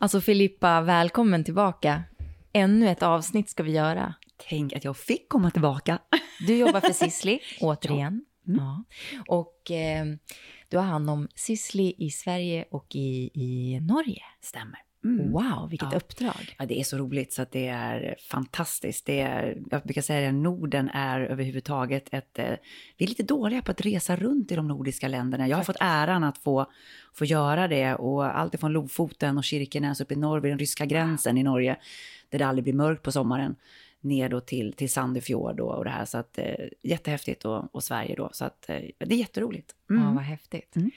Alltså Filippa, välkommen tillbaka. Ännu ett avsnitt ska vi göra. Tänk att jag fick komma tillbaka. Du jobbar för Sisli, återigen. Ja. Mm. Ja. Och eh, du har hand om Sisli i Sverige och i, i Norge. Stämmer. Wow, vilket Ja. uppdrag. Ja, det är så roligt så att det är fantastiskt. Det är, jag brukar säga att Norden är överhuvudtaget ett... eh, Vi är lite dåliga på att resa runt i de nordiska länderna. Jag har fått äran att få, få göra det och allt ifrån Lofoten och Kirkenes upp i norr vid den ryska gränsen i Norge, där det aldrig blir mörkt på sommaren, ner då till, till Sandefjord och det här. Så att eh, jättehäftigt och, och Sverige då. Så att eh, det är jätteroligt. Mm. Ja, vad häftigt. Mm.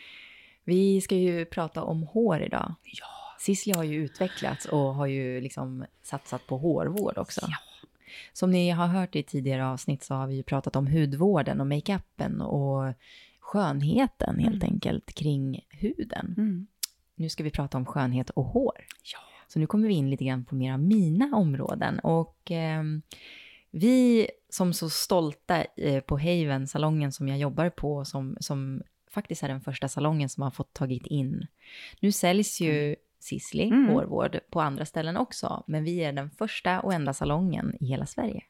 Vi ska ju prata om hår idag. Ja. Sisli har ju utvecklats och har ju liksom satsat på hårvård också. Ja. Som ni har hört i tidigare avsnitt så har vi ju pratat om hudvården och makeupen och skönheten helt enkelt kring huden. Mm. Nu ska vi prata om skönhet och hår. Ja. Så nu kommer vi in lite grann på mera mina områden. Och ehm, vi som så stolta eh, på Haven, salongen som jag jobbar på, som, som faktiskt är den första salongen som har fått tagit in. Nu säljs ju Sisley Mm. hårvård på andra ställen också, men vi är den första och enda salongen i hela Sverige.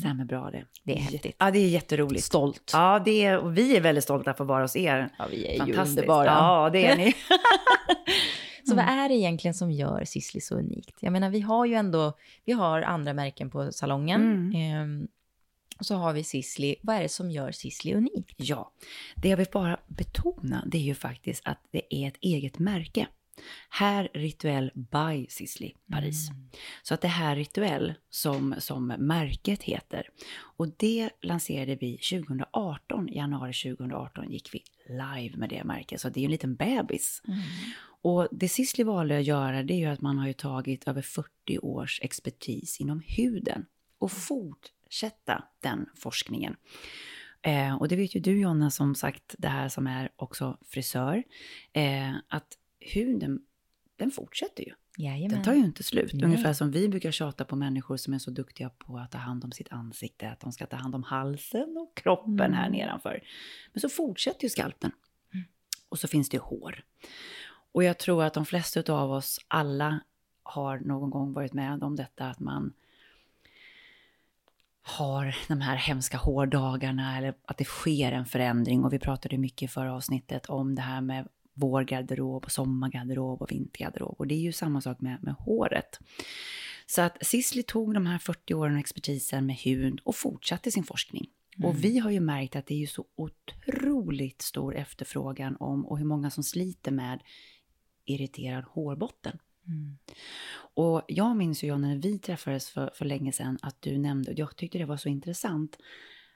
Stämmer bra det. Det är häftigt. Ja, det är jätteroligt. Stolt. Ja, det är, och vi är väldigt stolta för att vara hos er. Ja, vi är ju underbara. Ja, det är ni. Så vad är det egentligen som gör Sisley så unikt? Jag menar, vi har ju ändå, vi har andra märken på salongen. Mm. Ehm, och så har vi Sisley. Vad är det som gör Sisley unikt? Ja, det jag vill bara betona det är ju faktiskt att det är ett eget märke. Här Rituell by Sisley Paris. Så att det här Rituell som, som märket heter. Och det lanserade vi 2018, i januari 2018 gick vi live med det märket. Så det är ju en liten bebis. Och det Sisley valde att göra det är ju att man har ju tagit över 40 års expertis inom huden och fortsätta den forskningen. Eh, och det vet ju du Jonna som sagt det här som är också frisör. Eh, att huden, den fortsätter ju. Jajamän. Den tar ju inte slut. Nej. Ungefär som vi brukar tjata på människor som är så duktiga på att ta hand om sitt ansikte. Att de ska ta hand om halsen och kroppen Mm. här nedanför. Men så fortsätter ju skalpen. Och så finns det hår. Och jag tror att de flesta av oss, alla, har någon gång varit med om detta att man har de här hemska hårdagarna eller att det sker en förändring. Och vi pratade mycket i förra avsnittet om det här med vårgarderob och sommargarderob och vintergarderob. Och det är ju samma sak med, med håret. Så att Sisley tog de här 40 åren och expertisen med hud och fortsatte sin forskning. Och vi har ju märkt att det är ju så otroligt stor efterfrågan om och hur många som sliter med irriterad hårbotten. Och jag minns ju John, när vi träffades för, för länge sedan att du nämnde, och jag tyckte det var så intressant,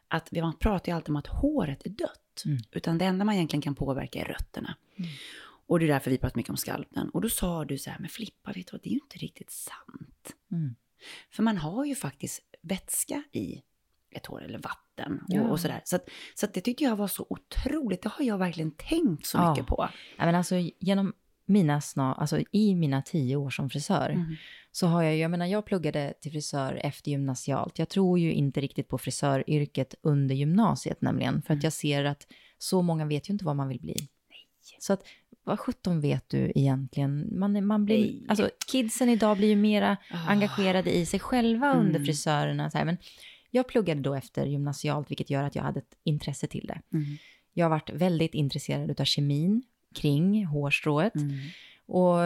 att vi- man pratar ju alltid om att håret är dött. Utan det enda man egentligen kan påverka är rötterna. Och det är därför vi pratar mycket om skalpen. Och då sa du så här, men Flippa, vet du vad, det är ju inte riktigt sant. Mm. För man har ju faktiskt vätska i ett hår, eller vatten och, Ja. och sådär. Så, att, så att det tyckte jag var så otroligt, det har jag verkligen tänkt så Ja. mycket på. Ja, men alltså, genom mina snar, alltså i mina tio år som frisör, Mm. så har jag, jag menar jag pluggade till frisör efter gymnasialt. Jag tror ju inte riktigt på frisöryrket under gymnasiet nämligen, för att jag ser att så många vet ju inte vad man vill bli. Så att, vad sjutton vet du egentligen? Man, man blir, Nej. alltså kidsen idag blir ju mera Ah. engagerade i sig själva under Mm. frisörerna. Så här. Men jag pluggade då efter gymnasialt, vilket gör att jag hade ett intresse till det. Mm. Jag har varit väldigt intresserad av kemin kring hårstrået. Mm. Och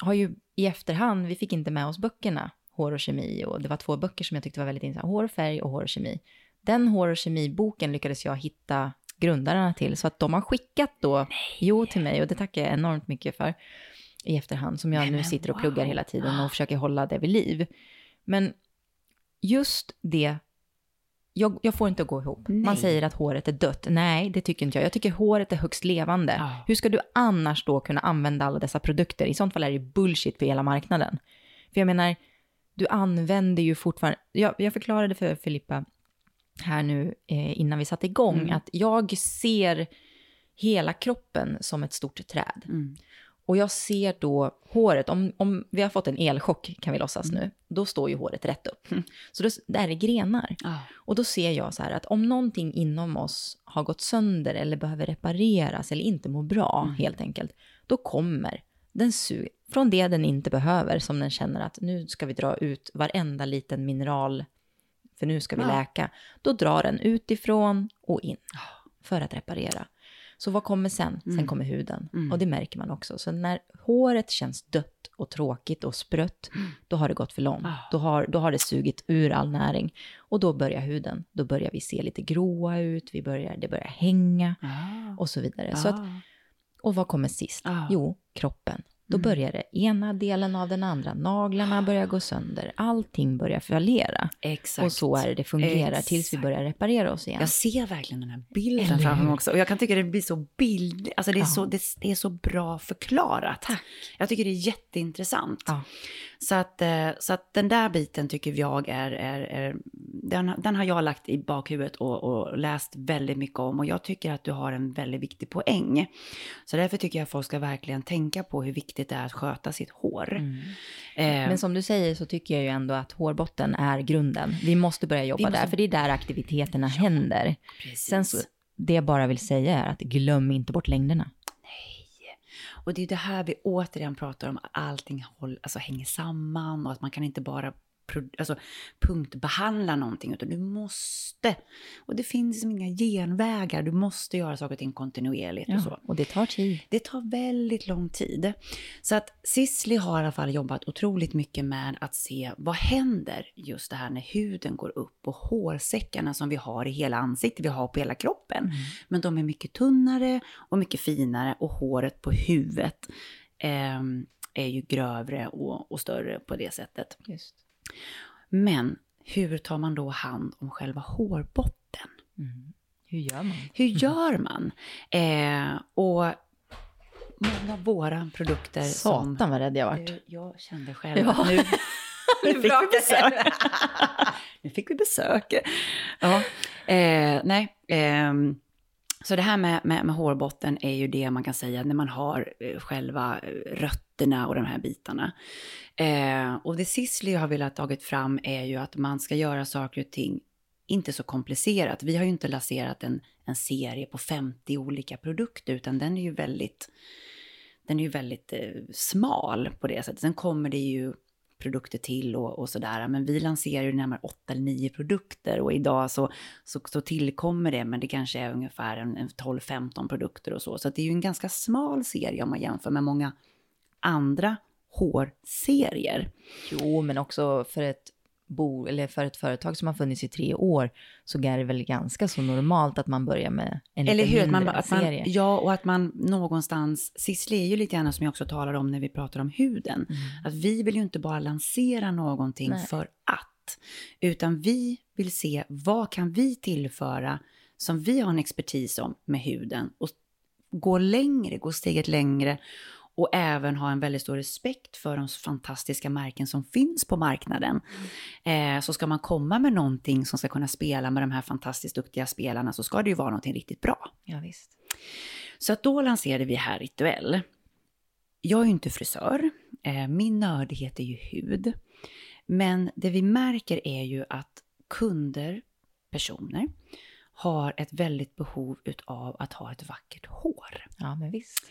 har ju i efterhand, vi fick inte med oss böckerna, hår och kemi, och det var två böcker som jag tyckte var väldigt intressanta, hår och färg och hår och kemi. Den hår och kemiboken lyckades jag hitta grundarna till, så att de har skickat då, jo till mig, och det tackar jag enormt mycket för i efterhand, som jag Nej, nu sitter och wow. pluggar hela tiden och försöker hålla det vid liv. Men just det, jag, jag får inte gå ihop. Man Nej. säger att håret är dött. Nej, det tycker inte jag. Jag tycker håret är högst levande. Ja. Hur ska du annars då kunna använda alla dessa produkter? I sånt fall är det bullshit för hela marknaden. För jag menar, du använder ju fortfarande... Jag, jag förklarade för Filippa här nu eh, innan vi satte igång Mm. att jag ser hela kroppen som ett stort träd. Mm. Och jag ser då håret, om, om vi har fått en elchock kan vi låtsas Mm. nu, då står ju håret rätt upp. Så då, där är grenar. Ah. Och då ser jag så här att om någonting inom oss har gått sönder eller behöver repareras eller inte mår bra Mm. helt enkelt, då kommer den su- från det den inte behöver som den känner att nu ska vi dra ut varenda liten mineral för nu ska vi Ja. läka. Då drar den utifrån och in för att reparera. Så vad kommer sen? Sen Mm. kommer huden. Mm. Och det märker man också. Så när håret känns dött och tråkigt och sprött, då har det gått för långt. Ah. Då, har, då har det sugit ur all näring. Och då börjar huden. Då börjar vi se lite gråa ut, vi börjar, det börjar hänga Ah. och så vidare. Så att, Ah. och vad kommer sist? Jo, kroppen. Då Mm. börjar det ena delen av den andra. Naglarna börjar gå sönder. Allting börjar fallera. Exakt. Och så är det det fungerar tills vi Exakt. börjar reparera oss igen. Jag ser verkligen den här bilden framför mig också. Och jag kan tycka det blir så bild, alltså det är, Ja. så, det, det är så bra förklarat. Tack. Jag tycker det är jätteintressant. Ja. Så, att, eh, så att den där biten tycker jag är, är, är den, den har jag lagt i bakhuvudet och, och läst väldigt mycket om. Och jag tycker att du har en väldigt viktig poäng. Så därför tycker jag att folk ska verkligen tänka på hur viktigt det är att sköta sitt hår. Mm. Eh, Men som du säger så tycker jag ju ändå att hårbotten är grunden. Vi måste börja jobba måste- där, för det är där aktiviteterna händer. precis. Sen så, det jag bara vill säga är att glöm inte bort längderna. Och det är det här vi återigen pratar om, att allting håll, alltså, hänger samman och att man kan inte bara alltså, punktbehandla någonting, utan du måste. Och det finns liksom inga genvägar, du måste göra saker och ting kontinuerligt och så. Ja, och det tar tid. Det tar väldigt lång tid. Så att Sisli har i alla fall jobbat otroligt mycket med att se vad händer just det här när huden går upp och hårsäckarna som vi har i hela ansiktet, vi har på hela kroppen. Men de är mycket tunnare och mycket finare och håret på huvudet eh, är ju grövre och, och större på det sättet. Just. Men hur tar man då hand om själva hårbotten? Mm. Hur gör man? Hur gör man? Eh, och många av våra produkter som... Satan vad rädd jag vart. Du, jag kände själv Ja. att nu, nu fick vi besök. nu fick vi besök. Ja, eh, nej. ehm, så det här med, med, med hårbotten är ju det man kan säga när man har eh, själva eh, rötterna och de här bitarna. Eh, och det Sisley har velat tagit fram är ju att man ska göra saker och ting inte så komplicerat. Vi har ju inte lanserat en, en serie på 50 olika produkter, utan den är ju väldigt, den är ju väldigt eh, smal på det sättet. Sen kommer det ju produkter till och, och sådär, men vi lanserar ju närmare 8 eller 9 produkter och idag så, så, så tillkommer det, men det kanske är ungefär en, en 12-15 produkter och så. Så att det är ju en ganska smal serie om man jämför med många andra hårserier. Jo, men också för ett bo eller för ett företag som har funnits i tre år så är det väl ganska så normalt att man börjar med en Eller lite hur? Att man, mindre att man, serie. ja, och att man någonstans, Sissli är ju lite grann som jag också talar om när vi pratar om huden, att vi vill ju inte bara lansera någonting Mm. Nej. för att, utan vi vill se vad kan vi tillföra som vi har en expertis om med huden och gå längre, gå steget längre och även ha en väldigt stor respekt för de fantastiska märken som finns på marknaden. Eh, så ska man komma med någonting som ska kunna spela med de här fantastiskt duktiga spelarna så ska det ju vara någonting riktigt bra. Ja, visst. Så att då lanserade vi här Rituell. jag är ju inte frisör. Eh, min nördighet är ju hud. Men det vi märker är ju att kunder, personer, har ett väldigt behov utav att ha ett vackert hår. Ja, men visst.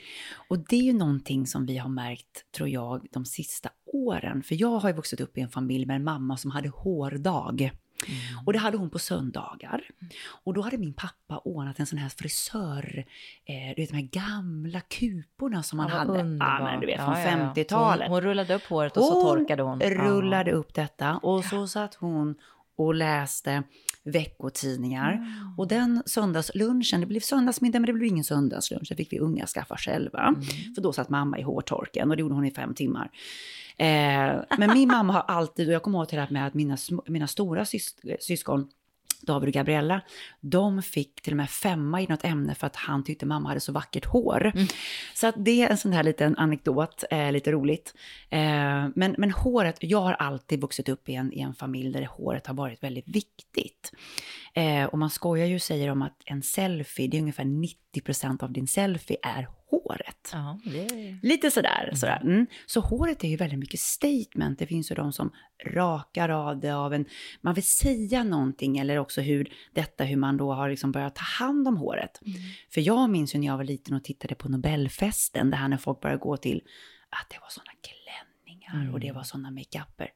Och det är ju någonting som vi har märkt, tror jag, de sista åren. För jag har ju vuxit upp i en familj med en mamma som hade hårdag. Mm. Och det hade hon på söndagar. Och då hade min pappa ordnat en sån här frisör, eh, du vet de här gamla kuporna som man Ja, hade. underbart. Ja, men du vet, från ja, ja. 50-talet. Hon, hon rullade upp håret och så torkade hon. rullade upp detta och så satt hon och läste veckotidningar. Mm. Och den söndagslunchen, det blev söndagsmiddag men det blev ingen söndagslunch, det fick vi unga skaffa själva. Mm. För då satt mamma i hårtorken och det gjorde hon i fem timmar. Eh, men min mamma har alltid, och jag kommer ihåg till det här med att mina, mina stora sys- syskon, David och Gabriella, de fick till och med femma i något ämne för att han tyckte mamma hade så vackert hår. Så att det är en sån här liten anekdot, eh, lite roligt. Eh, men, men håret, jag har alltid vuxit upp i en, i en familj där håret har varit väldigt viktigt. Eh, och man skojar ju och säger om att en selfie, det är ungefär 90% av din selfie är håret. Ja, är... Lite sådär. sådär. Mm. Så håret är ju väldigt mycket statement. Det finns ju de som rakar av det av en... Man vill säga någonting eller också hur detta hur man då har liksom börjat ta hand om håret. För jag minns ju när jag var liten och tittade på Nobelfesten, det här när folk började gå till att det var sådana klänningar och det var sådana makeuper.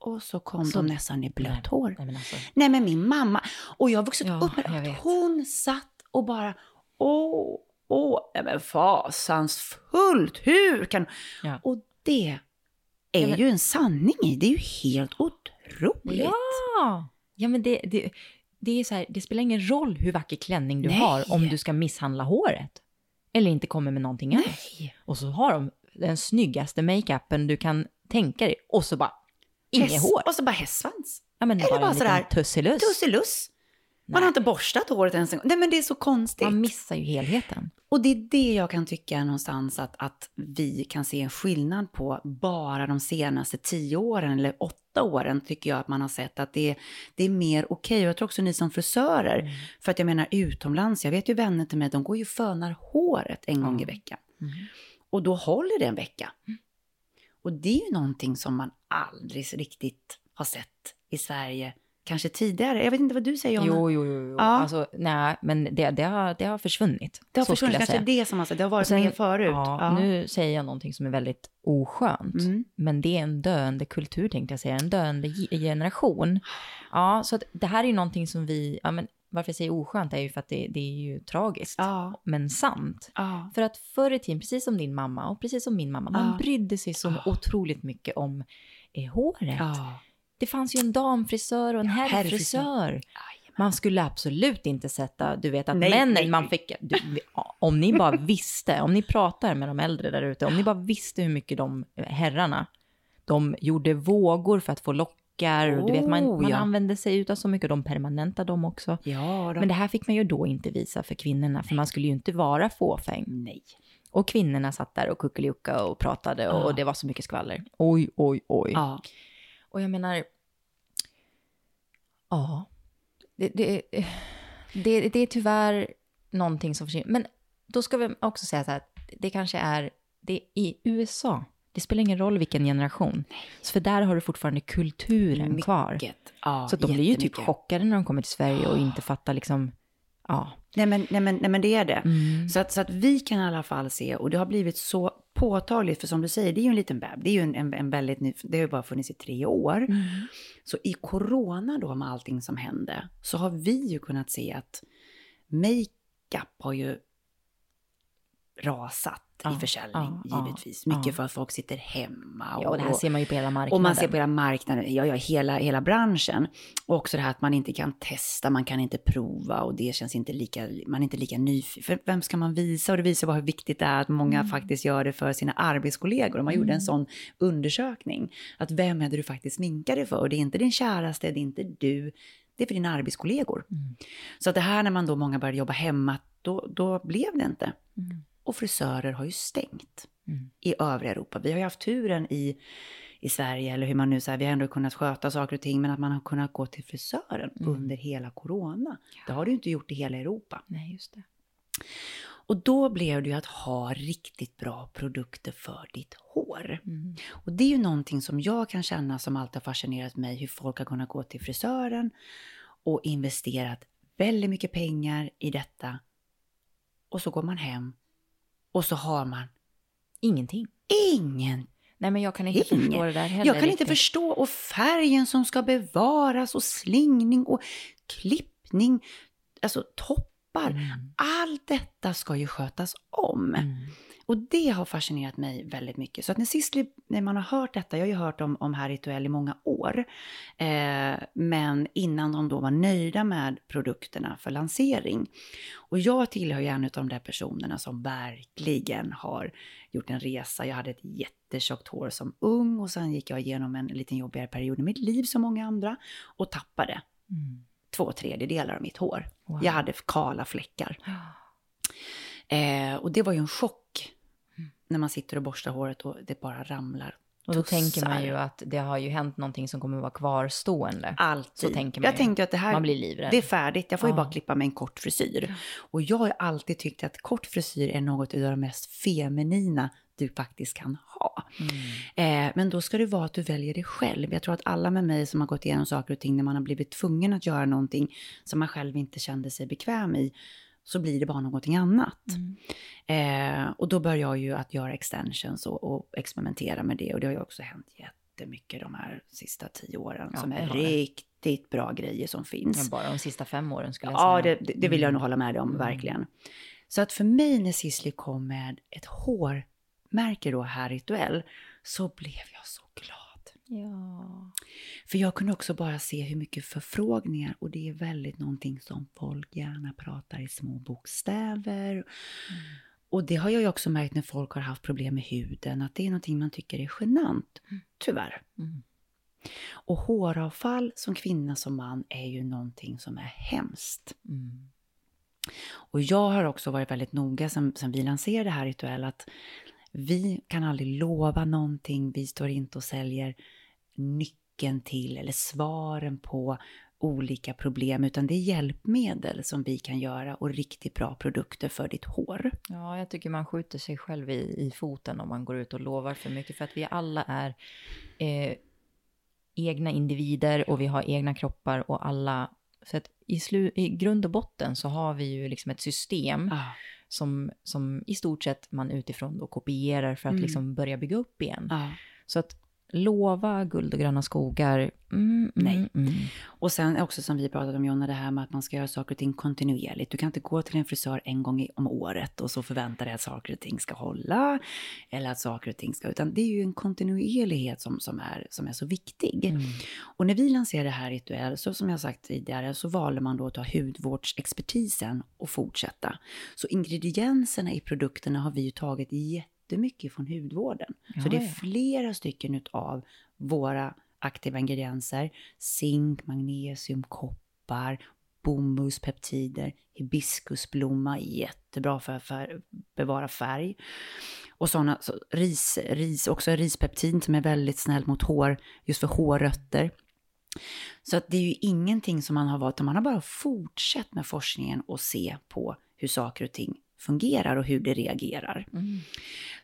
Och så kom Så- de nästan i blött hår. Nej, men alltså. Nej men min mamma, och jag har vuxit Ja, upp med att hon satt och bara åh, åh, nej men fasansfullt, hur kan... Ja. Och det är men- ju en sanning i, det är ju helt otroligt. Ja! Ja, men det, det, det är så här, det spelar ingen roll hur vacker klänning du Nej. har om du ska misshandla håret. Eller inte kommer med någonting annat. Nej. Och så har de den snyggaste makeupen du kan tänka dig och så bara inget Häst- hår. Och så bara hästsvans. Ja, men eller bara, bara sådär, liten tusseluss. Tusseluss. Man har inte borstat håret ens en gång. Nej men det är så konstigt. Man missar ju helheten. Och det är det jag kan tycka någonstans att, att vi kan se en skillnad på bara de senaste tio åren eller åtta åren tycker jag att man har sett att det, det är mer okej. Och jag tror också ni som frisörer, Mm. för att jag menar utomlands, jag vet ju vänner till mig, de går ju fönar håret en gång i veckan. Mm. Och då håller det en vecka. Och det är ju någonting som man aldrig riktigt har sett i Sverige, kanske tidigare. Jag vet inte vad du säger, Jonna? Jo, jo, jo. Ja. Alltså, nej, men det, det, har, det har försvunnit. det har så försvunnit, kanske det som sett, det har varit sen- mer förut. Ja, Ja. Nu säger jag någonting som är väldigt oskönt. Mm. Men det är en döende kultur tänkte jag säga, en döende ge- generation. Ja, så att det här är ju någonting som vi, ja men varför jag säger oskönt är ju för att det, det är ju tragiskt. Ja. Men sant. Ja. För att förr i tiden, precis som din mamma och precis som min mamma, man Ja. brydde sig så otroligt mycket om eh, håret. Det fanns ju en damfrisör och en herrfrisör. Man skulle absolut inte sätta, du vet att Nej, männen nej, man fick, du, om ni bara visste, om ni pratar med de äldre där ute, om ni bara visste hur mycket de herrarna, de gjorde vågor för att få lockar, och du vet man, Oh, man ja. använde sig utav så mycket, de permanenta dem också. Ja, då. Men det här fick man ju då inte visa för kvinnorna, för man skulle ju inte vara fåfäng. Nej. Och kvinnorna satt där och kuckeliucka och pratade och Ja. det var så mycket skvaller. Oj, oj, oj. Ja. Och jag menar, ja, det, det, det, det är tyvärr någonting som försvinner. Men då ska vi också säga så här, att det kanske är, det är i USA, det spelar ingen roll vilken generation. Så för där har du fortfarande kulturen kvar. Mycket. Ja, Så de blir ju typ chockade när de kommer till Sverige och inte fattar liksom, ja. Nej men, nej, men, nej men det är det. Mm. Så, att, så att vi kan i alla fall se, och det har blivit så påtagligt, för som du säger, det är ju en liten beb, det är ju en, en, en väldigt ny, det har ju bara funnits i tre år. Mm. Så i corona då med allting som hände, så har vi ju kunnat se att makeup har ju rasat Ja, i försäljning, ja, givetvis. ja, Mycket för att folk sitter hemma. Ja, och det här ser man ju på hela marknaden. Och man ser på hela marknaden, ja, ja, hela, hela branschen. Och också det här att man inte kan testa, man kan inte prova och det känns inte lika, man är inte lika nyfiken. För vem ska man visa? Och det visar bara hur viktigt det är att många Mm. faktiskt gör det för sina arbetskollegor. Och man gjorde en sån undersökning. Att vem är det du faktiskt sminkar dig för? Och det är inte din käraste, det är inte du, det är för dina arbetskollegor. Mm. Så att det här när man då många började jobba hemma, då, då blev det inte. Mm. Och frisörer har ju stängt Mm. i övriga Europa. Vi har ju haft turen i, i Sverige, eller hur man nu säger, vi har ändå kunnat sköta saker och ting, men att man har kunnat gå till frisören Mm. under hela corona. Det har du inte gjort i hela Europa. Nej, just det. Och då blev det ju att ha riktigt bra produkter för ditt hår. Mm. Och det är ju någonting som jag kan känna som alltid har fascinerat mig, hur folk har kunnat gå till frisören och investerat väldigt mycket pengar i detta. Och så går man hem och så har man Ingenting. ingen Nej, men jag kan inte Ingen. förstå det där heller. Jag kan inte riktigt. förstå. Och färgen som ska bevaras och slingning och klippning, alltså toppar. Mm. Allt detta ska ju skötas om. Mm. Och det har fascinerat mig väldigt mycket. Så att när Sisley, när man har hört detta, jag har ju hört om, om här rituell i många år, eh, men innan de då var nöjda med produkterna för lansering. Och jag tillhör ju en av de där personerna som verkligen har gjort en resa. Jag hade ett jättetjockt hår som ung och sen gick jag igenom en liten jobbigare period i mitt liv som många andra och tappade Mm. två tredjedelar av mitt hår. Wow. Jag hade kala fläckar. Eh, och det var ju en chock när man sitter och borstar håret och det bara ramlar. Och då tussar. tänker man ju att det har ju hänt någonting som kommer vara kvarstående. Alltid. Så tänker man jag ju. tänkte att det här Man blir livrädd. det är färdigt, jag får ju Ja. bara klippa med en kort frisyr. Och jag har alltid tyckt att kort frisyr är något av det mest feminina du faktiskt kan ha. Mm. Eh, men då ska det vara att du väljer det själv. Jag tror att alla med mig som har gått igenom saker och ting när man har blivit tvungen att göra någonting som man själv inte kände sig bekväm i, så blir det bara någonting annat. Mm. Eh, och då börjar jag ju att göra extensions och, och experimentera med det. Och det har ju också hänt jättemycket de här sista tio åren Ja, som är riktigt bra grejer som finns. Ja, bara de sista fem åren skulle jag Ja, säga. det, det det vill jag Mm. nog hålla med dig om, Mm. verkligen. Så att för mig när Sisley kom med ett hårmärke då här rituell, så blev jag så glad. Ja. För jag kunde också bara se hur mycket förfrågningar och det är väldigt någonting som folk gärna pratar i små bokstäver. Och det har jag ju också märkt när folk har haft problem med huden, att det är någonting man tycker är genant. Tyvärr. Mm. Och håravfall som kvinna som man är ju någonting som är hemskt. Mm. Och jag har också varit väldigt noga sen, sen vi lanserade det här rituell att vi kan aldrig lova någonting, vi står inte och säljer nyckeln till eller svaren på olika problem, utan det är hjälpmedel som vi kan göra och riktigt bra produkter för ditt hår. Ja, jag tycker man skjuter sig själv i, i foten om man går ut och lovar för mycket. För att vi alla är eh, egna individer och vi har egna kroppar och alla... Så att i, slu, i grund och botten så har vi ju liksom ett system Ah, som, som i stort sett man utifrån då kopierar för att Mm. liksom börja bygga upp igen. ah. Så att lova guld och gröna skogar, mm, Nej. Mm, mm. Och sen också som vi pratade om Jonna, det här med att man ska göra saker och ting kontinuerligt. Du kan inte gå till en frisör en gång om året och så förvänta dig att saker och ting ska hålla. Eller att saker och ting ska, utan det är ju en kontinuerlighet som, som, är, som är så viktig. Mm. Och när vi lanserade det här rituell, så som jag sagt tidigare, så valde man då att ta hudvårdsexpertisen och fortsätta. Så ingredienserna i produkterna har vi ju tagit jättemycket från hudvården. så Ja, det är ja. flera stycken av våra aktiva ingredienser. Zink, magnesium, koppar, bomullspeptider, hibiskusblomma, jättebra för att bevara färg. Och sådana, så ris, ris, också rispeptid som är väldigt snällt mot hår, just för hårrötter. Så att det är ju ingenting som man har valt, man har bara fortsatt med forskningen och se på hur saker och ting fungerar och hur det reagerar. Mm.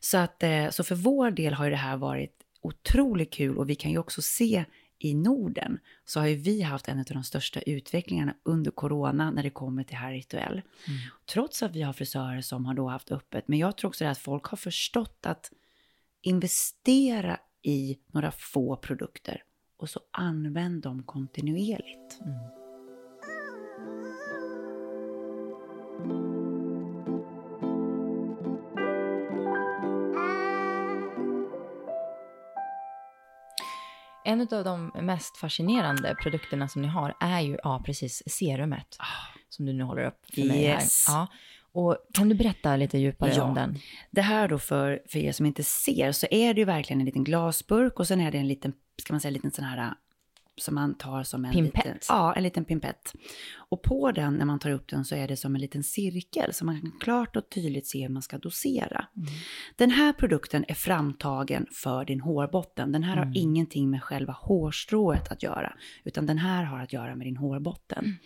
Så, att, eh, så för vår del har det här varit otroligt kul och vi kan ju också se i Norden så har ju vi haft en av de största utvecklingarna under corona när det kommer till här rituell. Trots att vi har frisörer som har då haft öppet. Men jag tror också det att folk har förstått att investera i några få produkter och så använd dem kontinuerligt. En av de mest fascinerande produkterna som ni har är ju, ja precis, serumet. Som du nu håller upp för mig Yes. här. Ja. Och kan du berätta lite djupare Ja. om den? Det här då för, för er som inte ser så är det ju verkligen en liten glasburk och sen är det en liten, ska man säga, en liten sån här som man tar som en Pimpett. liten, ja, en liten pimpett. Och på den när man tar upp den så är det som en liten cirkel så man kan klart och tydligt se hur man ska dosera. Den här produkten är framtagen för din hårbotten. Den här har ingenting med själva hårstrået att göra, utan den här har att göra med din hårbotten.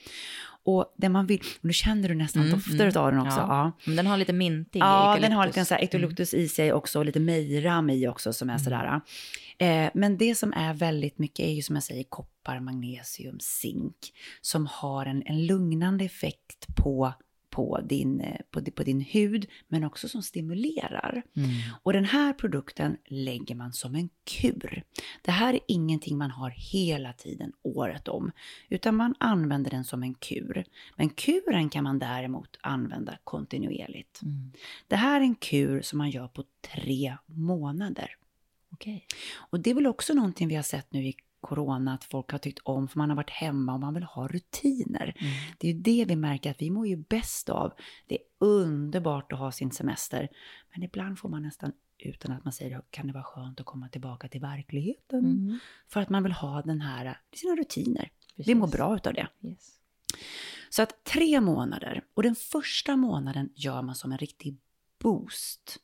Och det man vill, och nu känner du nästan Mm, dofter mm, av den också. ja. Ja. Den har lite mintig Ja, den har lite så här eukalyptus i sig också och lite mejram i också som är sådär. Eh, men det som är väldigt mycket är ju som jag säger koppar, magnesium, zink som har en, en lugnande effekt på, på, din, eh, på, på din hud men också som stimulerar. Mm. Och den här produkten lägger man som en kur. Det här är ingenting man har hela tiden året om, utan man använder den som en kur. Men kuren kan man däremot använda kontinuerligt. Mm. Det här är en kur som man gör på tre månader. Okej. Och det är väl också någonting vi har sett nu i corona att folk har tyckt om, för man har varit hemma och man vill ha rutiner. Mm. Det är ju det vi märker att vi mår ju bäst av. Det är underbart att ha sin semester, men ibland får man nästan utan att man säger kan det vara skönt att komma tillbaka till verkligheten. Mm. För att man vill ha den här, sina rutiner. Vi Precis. mår bra utav det. Yes. Så att tre månader, och den första månaden gör man som en riktig boost.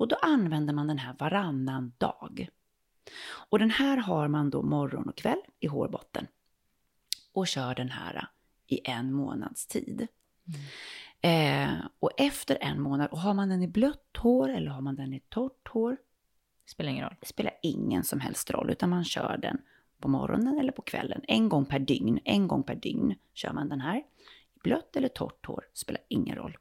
Och då använder man den här varannan dag. Och den här har man då morgon och kväll i hårbotten. Och kör den här i en månads tid. Eh, och efter en månad, och har man den i blött hår eller har man den i torrt hår, Spelar ingen roll. det spelar ingen som helst roll, utan man kör den på morgonen eller på kvällen. En gång per dygn, en gång per dygn kör man den här. Blött eller torrt hår spelar ingen roll.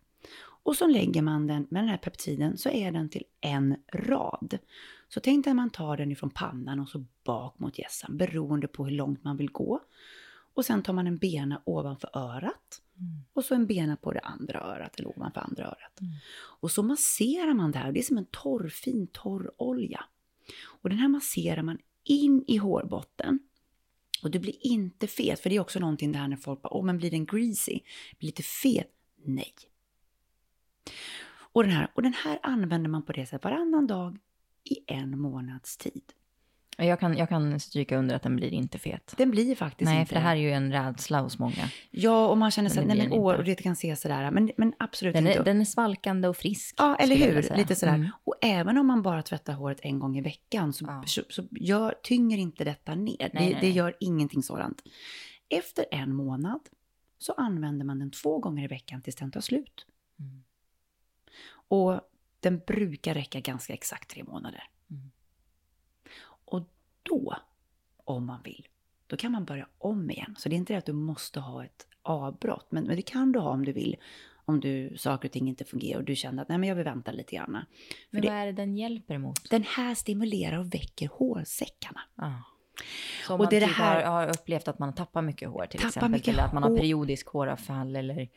Och så lägger man den, med den här peptiden så är den till en rad. Så tänk dig att man tar den ifrån pannan och så bak mot hjässan, beroende på hur långt man vill gå. Och sen tar man en bena ovanför örat och så en bena på det andra örat eller ovanför andra örat. Och så masserar man det här, det är som en torr, fin torr olja. Och den här masserar man in i hårbotten. Och du blir inte fet, för det är också någonting där när folk bara, åh men blir den greasy? Blir lite fet? Nej. Och den, här, och den här använder man på det sättet varannan dag i en månads tid. Jag kan, jag kan stryka under att den blir inte fet. Den blir faktiskt Nej, inte för det här är ju en rädsla hos många. Ja, och man känner sig, nej men åh, inte. och det kan se sådär, men, men absolut Den inte. är, den är svalkande och frisk. Ja, eller hur? Lite sådär. Mm. Och även om man bara tvättar håret en gång i veckan så, Ja. så, så gör, tynger inte detta ner. Nej, det, nej, det nej. gör ingenting sådant. Efter en månad så använder man den två gånger i veckan tills den tar slut. Mm. Och den brukar räcka ganska exakt tre månader. Mm. Och då, om man vill, då kan man börja om igen. Så det är inte det att du måste ha ett avbrott, men, men det kan du ha om du vill. Om du, saker och ting inte fungerar och du känner att nej men jag vill vänta lite grann. För Men det, vad är det den hjälper emot? den här stimulerar och väcker hårsäckarna. Ja. Så om Och man det det typ här- har, har upplevt att man tappar mycket hår till exempel, eller att man har periodisk håravfall eller...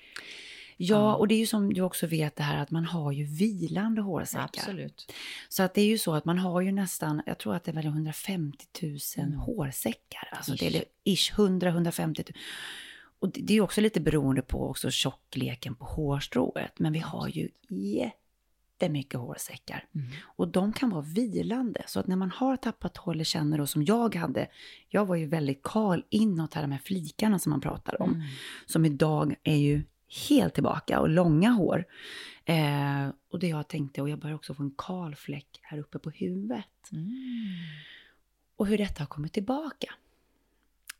Ja, och det är ju som du också vet det här att man har ju vilande hårsäckar. Absolut. Så att det är ju så att man har ju nästan, jag tror att det är väl 150 000 Mm. hårsäckar. Alltså det Ish. är ish 100-150 000. Och det det är ju också lite beroende på också tjockleken på hårstrået. Men vi har ju jättemycket hårsäckar. Mm. Och de kan vara vilande. Så att när man har tappat hår eller känner då som jag hade. Jag var ju väldigt kal inåt här med flikarna som man pratar om. Mm. Som idag är ju helt tillbaka och långa hår. Eh, och det jag tänkte, och jag börjar också få en kal fläck här uppe på huvudet. Mm. Och hur detta har kommit tillbaka.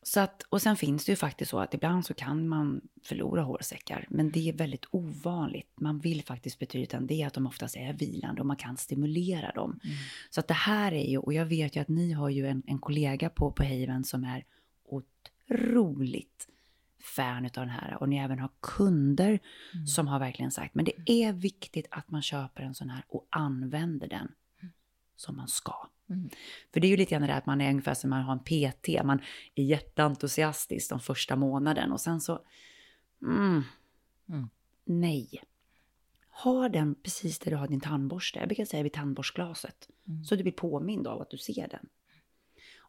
Så att, och sen finns det ju faktiskt så att ibland så kan man förlora hårsäckar. Men det är väldigt ovanligt. Man vill faktiskt betyda det är att de oftast är vilande och man kan stimulera dem. Mm. Så att det här är ju, och jag vet ju att ni har ju en, en kollega på, på Haven som är otroligt fan utav den här. Och ni även har kunder Mm. som har verkligen sagt, men det är viktigt att man köper en sån här och använder den som man ska. Mm. För det är ju lite grann det där att man är ungefär som man har en PT, man är jätteentusiastisk de första månaden och sen så, mm, Mm. nej. Ha den precis där du har din tandborste, jag brukar säga vid tandborstglaset, Mm. så du blir påmind av att du ser den.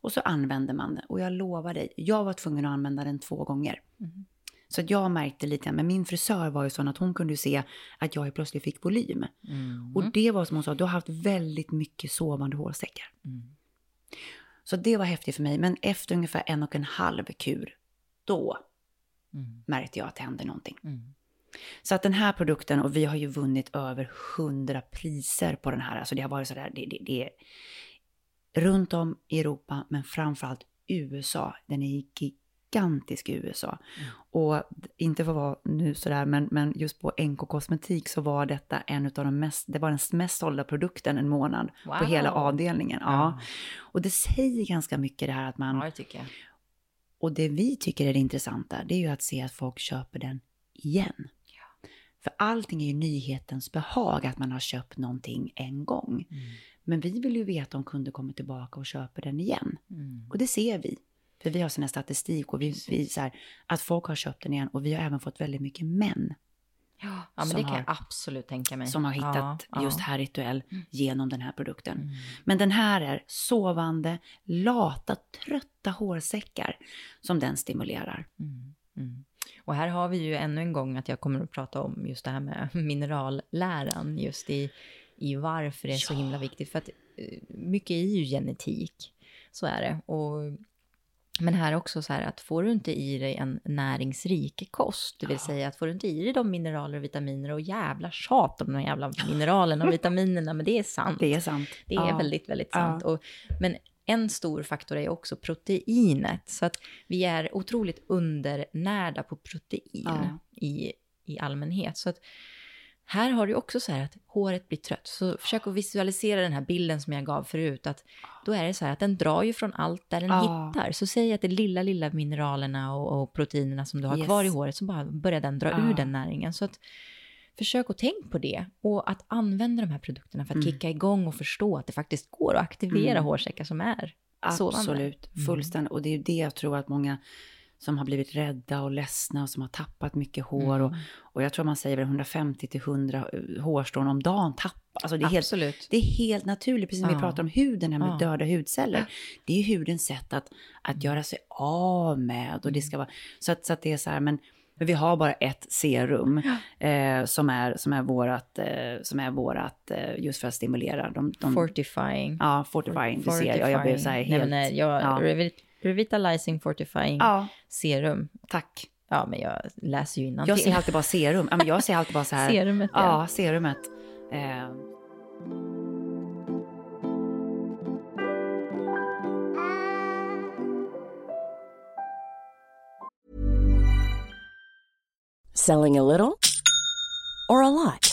Och så använder man den, och jag lovar dig, jag var tvungen att använda den två gånger. Mm. Så att jag märkte lite, men min frisör var ju sån att hon kunde se att jag plötsligt fick volym. Mm. Och det var som hon sa, du har haft väldigt mycket sovande hårsäckar. Mm. Så det var häftigt för mig, men efter ungefär en och en halv kur, då Mm. märkte jag att det hände någonting. Mm. Så att den här produkten, och vi har ju vunnit över hundra priser på den här, alltså det har varit sådär, det, det, det runt om i Europa, men framförallt USA, den är gigantisk i USA. Mm. Och inte för att vara nu sådär, men, men just på NK Kosmetik så var detta en av de mest, det var den mest sålda produkten en månad på Wow. hela avdelningen. Ja. Ja. Och det säger ganska mycket det här att man, Ja, det tycker jag. och det vi tycker är det intressanta, det är ju att se att folk köper den igen. För allting är ju nyhetens behag, att man har köpt någonting en gång. Mm. Men vi vill ju veta om kunder kommer tillbaka och köper den igen. Mm. Och det ser vi. För vi har sån här statistik och vi visar att folk har köpt den igen. Och vi har även fått väldigt mycket män Ja, men Som det kan har- jag absolut tänka mig. som har hittat Ja, just ja. här rituell genom den här produkten. Mm. Men den här är sovande, lata, trötta hårsäckar som den stimulerar. Mm, mm. Och här har vi ju ännu en gång att jag kommer att prata om just det här med mineralläran, just i, i varför det är så himla viktigt. För att eh, mycket är ju genetik, så är det. Och, men här också så här att får du inte i dig en näringsrik kost, det vill säga att får du inte i dig de mineraler och vitaminer och jävla tjat om de jävla mineralerna och vitaminerna, men det är sant. Det är sant. Det är Ja. väldigt, väldigt Ja. sant. Och, men en stor faktor är också proteinet. Så att vi är otroligt undernärda på protein Ja. i, i allmänhet. Så att här har du också så här att håret blir trött. Så försök att visualisera den här bilden som jag gav förut. Att då är det så här att den drar ju från allt där den Ja. hittar. Så säg att det lilla, lilla mineralerna och, och proteinerna som du har Yes. kvar i håret, så bara börjar den dra Ja. ur den näringen. Så att försök att tänka på det och att använda de här produkterna för att Mm. kicka igång och förstå att det faktiskt går att aktivera Mm. hårsäckar som är sovande. Absolut, Mm. fullständigt. Och det är ju det jag tror att många som har blivit rädda och ledsna och som har tappat mycket hår. Och, Mm. och jag tror man säger väl 150 till 100 hårstrån om dagen tappar. Alltså det är helt, det är helt naturligt, precis som vi Ja. pratar om huden här med Ja. döda hudceller. Det är hudens sätt att, att göra sig av med. Och det ska vara, så, att, så att det är så här, men, men vi har bara ett serum eh, som är, som är vårat, eh, som är vårat eh, just för att stimulera. De, de, Fortifying. ja, fortifying, det ser jag. Jag blir så här Nej, helt... men, nej, jag, ja. Revit- Revitalizing Fortifying ja, Serum. tack. Ja, men jag läser ju innan Jag ser alltid bara serum. Ja, men jag ser alltid bara så här. Serumet, ja. Ja, serumet. Eh, Selling a little or a lot?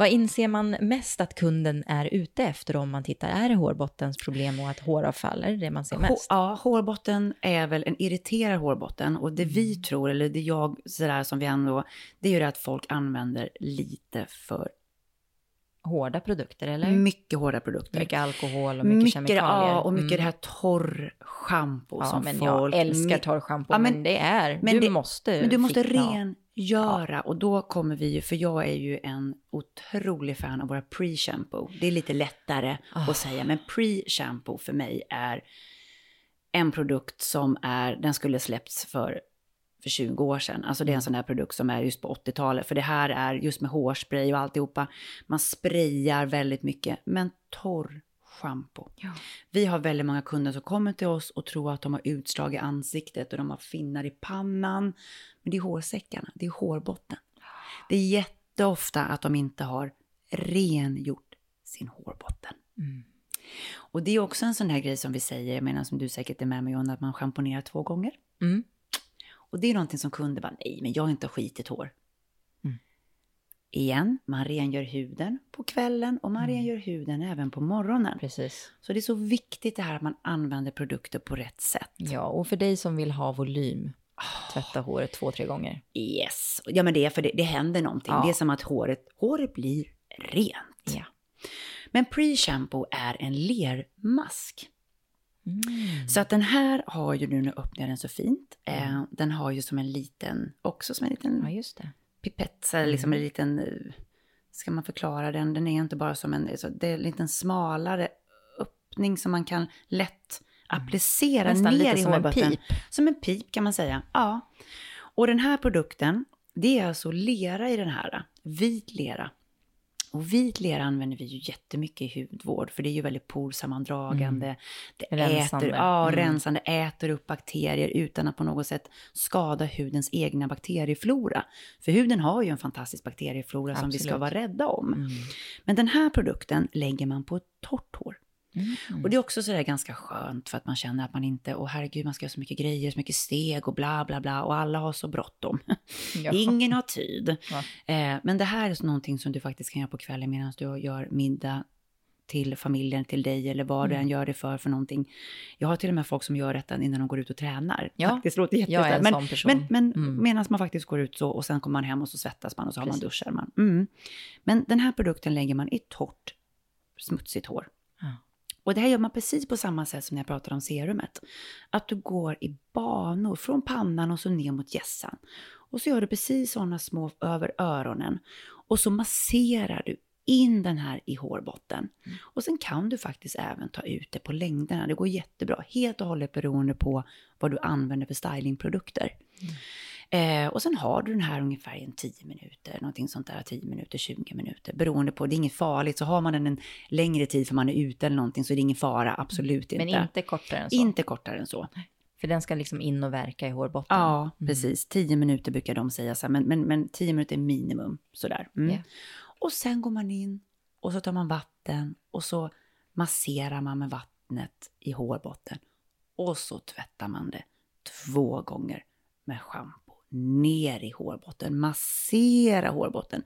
Vad inser man mest att kunden är ute efter om man tittar? Är det hårbottens problem och att håravfall? Är det man ser mest? Ja, hårbotten är väl en irriterad hårbotten. Och det vi Mm. tror, eller det jag sådär som vi ändå, det är ju det att folk använder lite för Hårda produkter, eller? mycket hårda produkter. Mycket alkohol och mycket, kemikalier. Ja, och mycket Mm. det här torrschampo Ja, som men folk... jag älskar torrschampo, Ja, men, det är, men du det- måste Men du måste fixa- rengöra och då kommer vi ju, för jag är ju en otrolig fan av våra pre-shampoo. Det är lite lättare Ah. att säga, men pre-shampoo för mig är en produkt som är, den skulle släppts för för 20 år sedan. Alltså det är en sån här produkt som är just på 80-talet. För det här är just med hårspray och alltihopa. Man sprayar väldigt mycket. Men torr schampo. Ja. Vi har väldigt många kunder som kommer till oss och tror att de har utslag i ansiktet och de har finnar i pannan. Men det är hårsäckarna, det är hårbotten. Det är jätteofta att de inte har rengjort sin hårbotten. Och det är också en sån här grej som vi säger, jag menar som du säkert är med mig om, att man schamponerar två gånger. Mm. Och det är någonting som kunder bara, nej men jag har inte skitigt hår. Igen, man rengör huden på kvällen och man rengör huden även på morgonen. Precis. Så det är så viktigt det här att man använder produkter på rätt sätt. Ja, och för dig som vill ha volym, tvätta håret två, tre gånger. Yes, ja men det är för det, det händer någonting. Ja. Det är som att håret, håret blir rent. Ja. Men pre-shampoo är en lermask. Mm. Så att den här har ju nu, öppnar jag den så fint. Eh, den har ju som en liten, också som en liten Ja, just det. Pipett, så här, liksom en liten, eh, ska man förklara den? Den är inte bara som en, så det är en liten smalare öppning som man kan lätt applicera Nästan ner i som en hårbotten. pip. Som en pip kan man säga, ja. Och den här produkten, det är alltså lera i den här, vit lera. Och vit lera använder vi ju jättemycket i hudvård, för det är ju väldigt porsammandragande. Det Rensande. äter, ja, Mm. rensande, äter upp bakterier utan att på något sätt skada hudens egna bakterieflora. För huden har ju en fantastisk bakterieflora som vi ska Absolut. vara rädda om. Mm. Men den här produkten lägger man på ett torrt hår. Mm. Och det är också sådär ganska skönt för att man känner att man inte, åh herregud man ska göra så mycket grejer, så mycket steg och bla bla bla och alla har så bråttom. Ja. Ingen har tid. Ja. Eh, men det här är så någonting som du faktiskt kan göra på kvällen medan du gör middag till familjen, till dig eller vad du Mm. än gör det för för någonting. Jag har till och med folk som gör detta innan de går ut och tränar. Ja, Faktiskt låter jag är en men, sån person. Men, men Mm. medan man faktiskt går ut så och sen kommer man hem och så svettas man och så har Precis. man duschar man. Mm. Men den här produkten lägger man i torrt, smutsigt hår. Och det här gör man precis på samma sätt som när jag pratade om serumet. Att du går i banor från pannan och så ner mot hjässan. Och så gör du precis sådana små över öronen. Och så masserar du in den här i hårbotten. Och sen kan du faktiskt även ta ut det på längderna. Det går jättebra. Helt och hållet beroende på vad du använder för stylingprodukter. Eh, och sen har du den här ungefär i en 10 minuter, någonting sånt där, 10 minuter, 20 minuter, beroende på, det är inget farligt, så har man den en längre tid för man är ute eller någonting så är det ingen fara, absolut inte. Men inte kortare än så. Inte kortare än så. För den ska liksom in och verka i hårbotten. Ja, precis. 10 minuter brukar de säga så här, men, men, men 10 minuter är minimum, sådär. Mm. Ja. Och sen går man in och så tar man vatten och så masserar man med vattnet i hårbotten. Och så tvättar man det två gånger med schampo ner i hårbotten, massera hårbotten.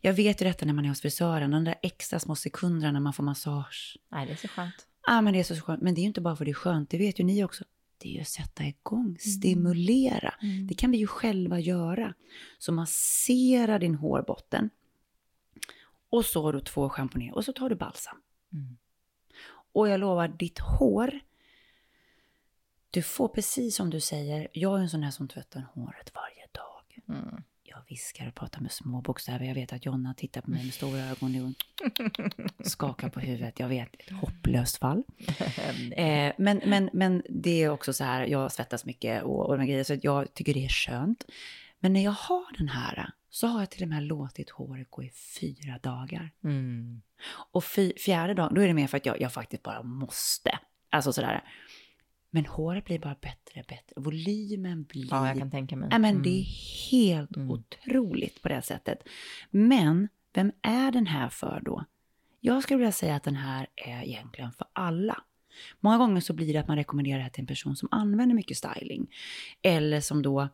Jag vet ju detta när man är hos frisören, de där extra små sekunderna när man får massage. Nej, det är så skönt. ah, men det är så skönt. Men det är ju inte bara för det är skönt, det vet ju ni också. Det är ju att sätta igång, stimulera. Det kan vi ju själva göra. Så massera din hårbotten. Och så har du två schamponer och så tar du balsam. Och jag lovar, ditt hår, du får precis som du säger, jag är en sån här som tvättar håret varje dag. Mm. Jag viskar och pratar med små bokstäver. Jag vet att Jonna tittar på mig med stora ögon och skakar på huvudet. Jag vet, ett hopplöst fall. Eh, men, men, men det är också så här, jag svettas mycket och, och de grejer, så jag tycker det är skönt. Men när jag har den här så har jag till och med låtit håret gå i fyra dagar. Mm. Och fy, fjärde dagen, då är det mer för att jag, jag faktiskt bara måste. Alltså sådär. Men håret blir bara bättre och bättre. Volymen blir... Ja, jag kan tänka mig. Ja, men Mm. det är helt otroligt på det sättet. Men vem är den här för då? Jag skulle vilja säga att den här är egentligen för alla. Många gånger så blir det att man rekommenderar det här till en person som använder mycket styling. Eller som då,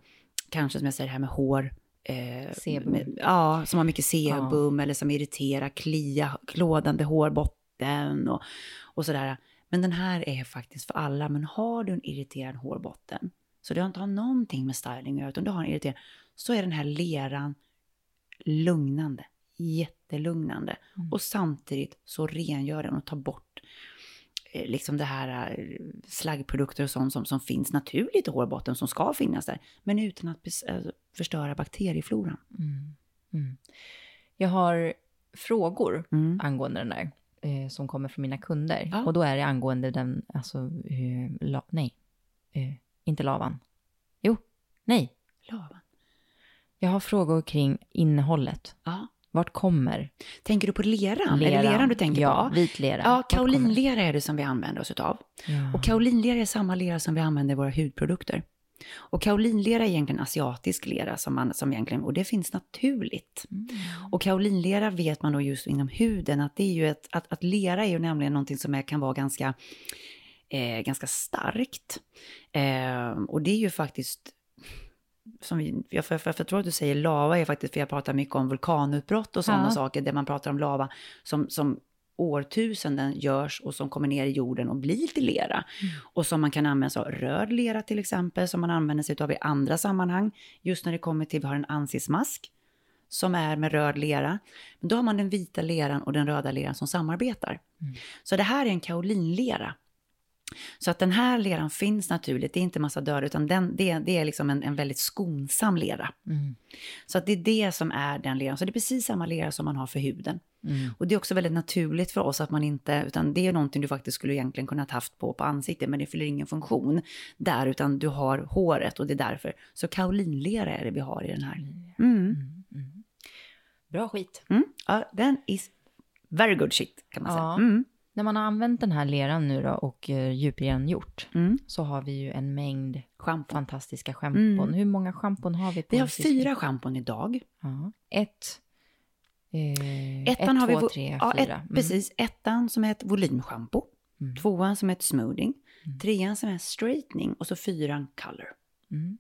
kanske som jag säger det här med hår. Eh, Sebum. ja, som har mycket sebum eller som irriterar, klia, klådande hårbotten och, och sådär. Men den här är faktiskt för alla. Men har du en irriterad hårbotten, så det inte har någonting med styling att göra, utan du har en irriterad, så är den här leran lugnande, jättelugnande. Och samtidigt så rengör den och tar bort eh, liksom det här eh, slaggprodukter och sånt som, som finns naturligt i hårbotten, som ska finnas där, men utan att alltså, förstöra bakteriefloran. Mm. Jag har frågor Mm. angående den där, eh, som kommer från mina kunder. Ja. Och då är det angående den, alltså, eh, la, nej, eh, inte lavan. Jo, nej, Lavan. Jag har frågor kring innehållet. Ja. Vart kommer Tänker du på leran? Är det leran? leran du tänker ja, på? vit lera. Ja, kaolinlera är det som vi använder oss utav. Ja. Och kaolinlera är samma lera som vi använder i våra hudprodukter. Och kaolinlera är egentligen asiatisk lera som, man, som egentligen, och det finns naturligt. Mm. Och kaolinlera vet man då just inom huden att det är ju ett, att, att lera är ju nämligen någonting som är, kan vara ganska, eh, ganska starkt. Eh, och det är ju faktiskt som vi, jag, för, för, för jag tror att du säger lava är faktiskt, för jag pratar mycket om vulkanutbrott och sådana Ja. saker, där man pratar om lava som, som årtusenden görs och som kommer ner i jorden och blir till lera. Och som man kan använda sig av röd lera till exempel, som man använder sig av i andra sammanhang. Just när det kommer till, vi har en ansismask som är med röd lera. Men då har man den vita leran och den röda leran som samarbetar. Så det här är en kaolinlera. Så att den här leran finns naturligt, det är inte massa döda, utan den, det, det är liksom en, en väldigt skonsam lera. Mm. Så att det är det som är den leran. Så det är precis samma lera som man har för huden. Mm. Och det är också väldigt naturligt för oss att man inte, utan det är någonting du faktiskt skulle egentligen kunnat haft på, på ansiktet, men det fyller ingen funktion där, utan du har håret och det är därför. Så kaolinlera är det vi har i den här. Mm. Bra skit. Mm. Ja, den is very good shit kan man Ja. säga. Mm. När man har använt den här leran nu då och uh, djuprengört Mm. så har vi ju en mängd Schampo. fantastiska schampon. Mm. Hur många schampon har vi på Vi har fyra schampon idag. Ja. Ett, eh, Ettan ett, har vi, två, vo- tre, ja, fyra. Ett, Precis, ettan som är ett volymschampo. Mm. Tvåan som är ett smoothing. Trean som är straightening och så fyran color. Mm.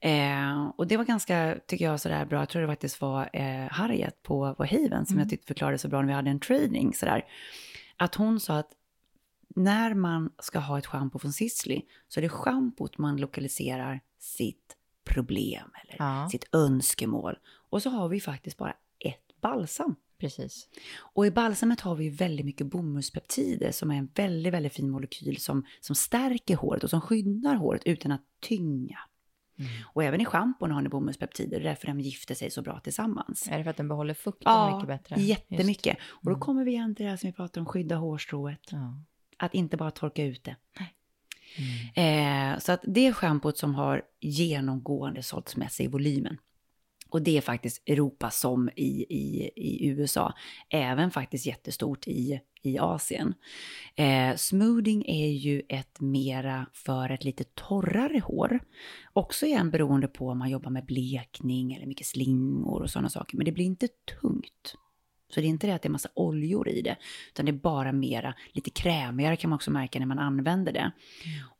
Eh, och det var ganska, tycker jag, sådär bra. Jag tror det faktiskt var eh, Harriet på, på Haven som jag tyckte förklarade så bra när vi hade en trading. Sådär. Att hon sa att när man ska ha ett schampo från Sisley så är det schampot man lokaliserar sitt problem eller Ja. sitt önskemål. Och så har vi faktiskt bara ett balsam. Precis. Och i balsamet har vi väldigt mycket bomullspeptider som är en väldigt, väldigt fin molekyl som, som stärker håret och som skyddar håret utan att tynga. Och även i schampon har ni bomullspeptider, det är därför de gifter sig så bra tillsammans. Är det för att den behåller fukten mycket bättre? jättemycket. Och då Mm. kommer vi igen till det här som vi pratar om, skydda hårstrået. Ja. Att inte bara torka ut det. Eh, så att det är schampot som har genomgående sålts med sig i volymen. Och det är faktiskt Europa som i, i, i USA. Även faktiskt jättestort i, i Asien. Eh, smoothing är ju ett mera för ett lite torrare hår. Också igen beroende på om man jobbar med blekning eller mycket slingor och sådana saker. Men det blir inte tungt. Så det är inte det att det är massa oljor i det, utan det är bara mera, lite krämigare kan man också märka när man använder det.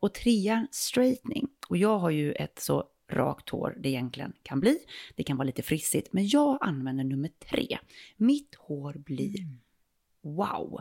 Och trean, straightening. Och jag har ju ett så rakt hår det egentligen kan bli. Det kan vara lite frissigt, men jag använder nummer tre. Mitt hår blir wow.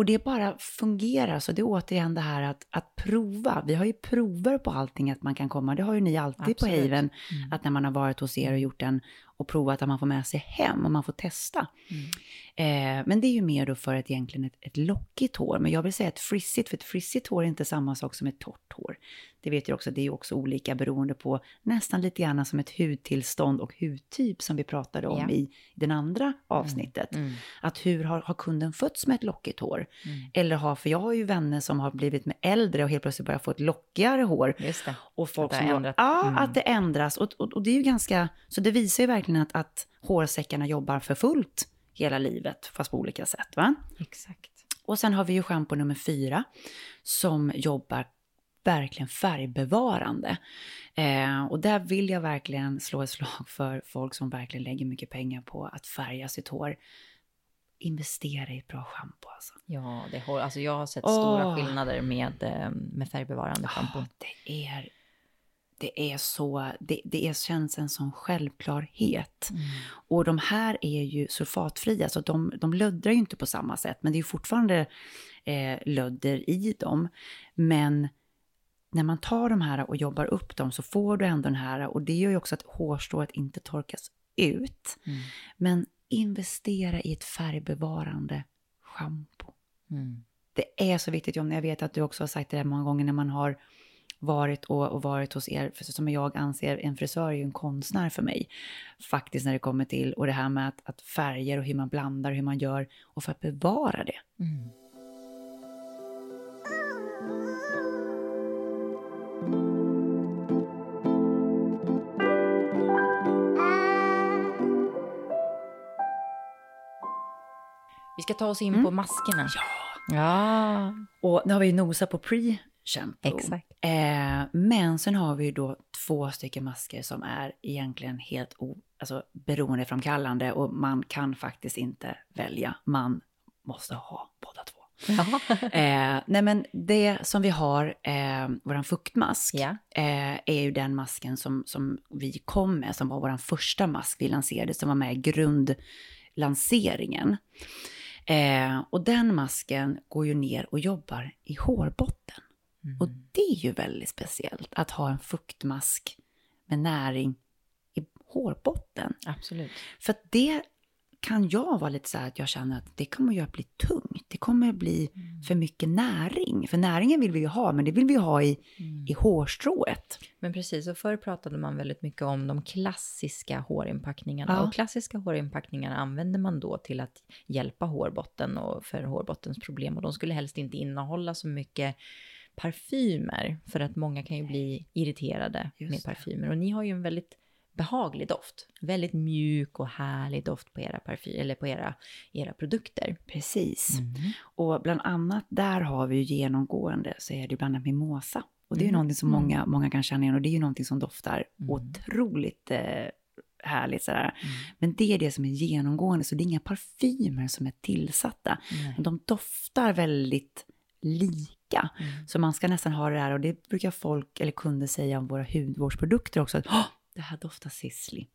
Och det bara fungerar, så det är återigen det här att, att prova. Vi har ju prover på allting att man kan komma, det har ju ni alltid på Absolut. Haven, att när man har varit hos er och gjort en och provat att man får med sig hem och man får testa. Eh, men det är ju mer då för ett, egentligen ett, ett lockigt hår. Men jag vill säga ett frissigt, för ett frissigt hår är inte samma sak som ett torrt hår. Det vet jag också, det är ju också olika beroende på nästan lite grann som ett hudtillstånd och hudtyp som vi pratade om Ja. i den andra avsnittet. Mm. Att hur har, har kunden fötts med ett lockigt hår? Eller har, för jag har ju vänner som har blivit med äldre och helt plötsligt börjar få ett lockigare hår. Just det. Och folk Att det som har ändrat. Ja, Mm. att det ändras. Och, och, och det är ju ganska, så det visar ju verkligen att, att hårsäckarna jobbar för fullt hela livet, fast på olika sätt. Va? Exakt. Och sen har vi ju schampo nummer fyra som jobbar verkligen färgbevarande. Eh, och där vill jag verkligen slå ett slag för folk som verkligen lägger mycket pengar på att färga sitt hår. Investera i ett bra schampo alltså. Ja, det hår, alltså jag har sett Åh. stora skillnader med, eh, med färgbevarande schampo. Ja, det är, det är så, det, det är, känns en sån självklarhet. Mm. Och de här är ju sulfatfria, så de, de löddrar ju inte på samma sätt, men det är fortfarande eh, lödder i dem. Men när man tar de här och jobbar upp dem så får du ändå den här, och det gör ju också att hårstrået inte torkas ut. Mm. Men investera i ett färgbevarande schampo. Mm. Det är så viktigt, John. Jag vet att du också har sagt det där många gånger när man har varit och, och varit hos er, för som jag anser, en frisör är ju en konstnär för mig. Faktiskt när det kommer till, och det här med att, att färger och hur man blandar, hur man gör, och för att bevara det. Mm. Ska ta oss in på maskerna. Ja. ja. Och nu har vi ju nosat på pre-shampoo. Exakt. Eh, men sen har vi ju då två stycken masker som är egentligen helt o, alltså beroendeframkallande och man kan faktiskt inte välja. Man måste ha båda två. Eh, nej men det som vi har, eh, våran fuktmask, Ja. eh, är ju den masken som, som vi kom med, som var våran första mask vi lanserade, som var med i grundlanseringen. Eh, och den masken går ju ner och jobbar i hårbotten. Och det är ju väldigt speciellt att ha en fuktmask med näring i hårbotten. Absolut. För att det kan jag vara lite så här att jag känner att det kommer att bli tungt. Det kommer att bli för mycket näring. För näringen vill vi ju ha, men det vill vi ha i, i hårstrået. Men precis, och förr pratade man väldigt mycket om de klassiska hårinpackningarna. Ja. Och klassiska hårinpackningarna använder man då till att hjälpa hårbotten och för hårbottens problem. Och de skulle helst inte innehålla så mycket parfymer, för att många kan ju bli irriterade Just med parfymer. Och ni har ju en väldigt behaglig doft. Väldigt mjuk och härlig doft på era parfy eller på era, era produkter. Precis. Och bland annat där har vi ju genomgående så är det bland annat mimosa. Och det är ju någonting som många, många kan känna igen och det är ju någonting som doftar otroligt eh, härligt sådär. Men det är det som är genomgående, så det är inga parfymer som är tillsatta. Men de doftar väldigt lika. Så man ska nästan ha det där, och det brukar folk eller kunder säga om våra hudvårdsprodukter också, att "Åh, det här doftar Sisley.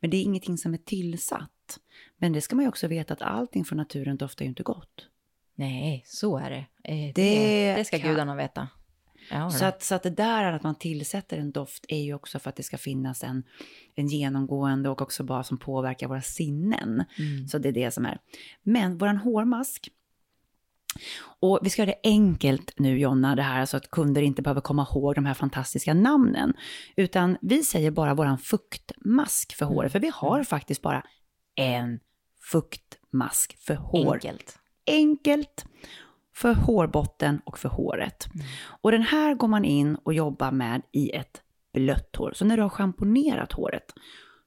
Men det är ingenting som är tillsatt. Men det ska man ju också veta att allting från naturen doftar ju inte gott. Nej, så är det. Eh, det, Det det ska kan- gudarna veta. Ja, Så att, så att det där att man tillsätter en doft är ju också för att det ska finnas en, en genomgående och också bara som påverkar våra sinnen. Så det är det som är. Men våran hårmask, och vi ska göra det enkelt nu Jonna, det här så att kunder inte behöver komma ihåg de här fantastiska namnen. Utan vi säger bara våran fuktmask för håret, för vi har faktiskt bara en fuktmask för hår enkelt. enkelt för hårbotten och för håret. Och den här går man in och jobbar med i ett blött hår. Så när du har schamponerat håret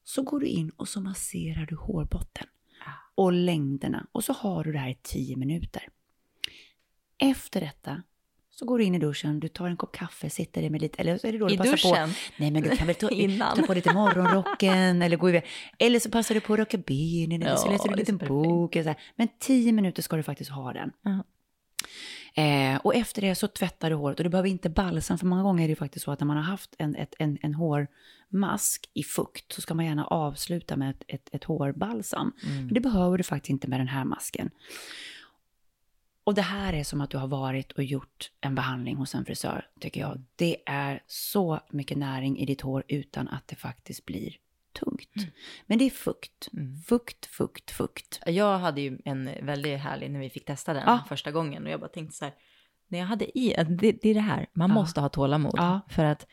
så går du in och så masserar du hårbotten och längderna och så har du det här i 10 minuter. Efter detta så går du in i duschen, du tar en kopp kaffe, sitter där med lite, eller så är det då du I passar duschen? på. Nej men du kan väl ta, Innan. ta på lite morgonrocken eller gå iväg. Eller så passar du på att raka benen eller så Ja, läser du en så liten bok. Eller så här. Men 10 minuter ska du faktiskt ha den. Ja. Eh, och efter det så tvättar du håret och du behöver inte balsam för många gånger är det faktiskt så att när man har haft en, ett, en, en hårmask i fukt så ska man gärna avsluta med ett, ett, ett hårbalsam. Men det behöver du faktiskt inte med den här masken. Och det här är som att du har varit och gjort en behandling hos en frisör, tycker jag. Det är så mycket näring i ditt hår utan att det faktiskt blir tungt. Men det är fukt. Fukt, fukt, fukt. Jag hade ju en väldigt härlig när vi fick testa den Ja. första gången och jag bara tänkte så här, när jag hade i, det, det är det här, man Ja. måste ha tålamod. Ja. För att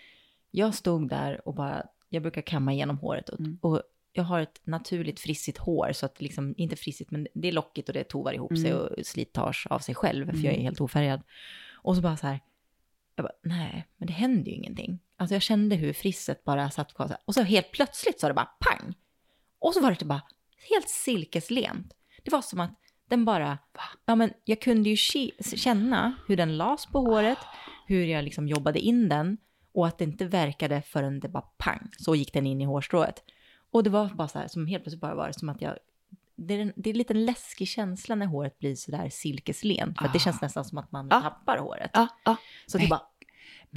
jag stod där och bara, jag brukar kamma igenom håret och, Mm. och jag har ett naturligt frissigt hår så att liksom, inte frissigt men det är lockigt och det tovar ihop sig Mm. och slitage av sig själv för jag är helt ofärgad. Och så bara så här, jag bara, nej, men det händer ju ingenting. Alltså jag kände hur frisset bara satt kvar så här. Och så helt plötsligt så det bara pang. Och så var det typ bara helt silkeslent. Det var som att den bara, ja men jag kunde ju känna hur den las på håret, hur jag liksom jobbade in den och att det inte verkade förrän det bara pang, så gick den in i hårstrået. Och det var bara så här, som helt plötsligt bara var det som att jag, det är en, det är en liten läskig känsla när håret blir så där silkeslent, för att det känns nästan som att man Ah. tappar håret. Ja, ja. Så det bara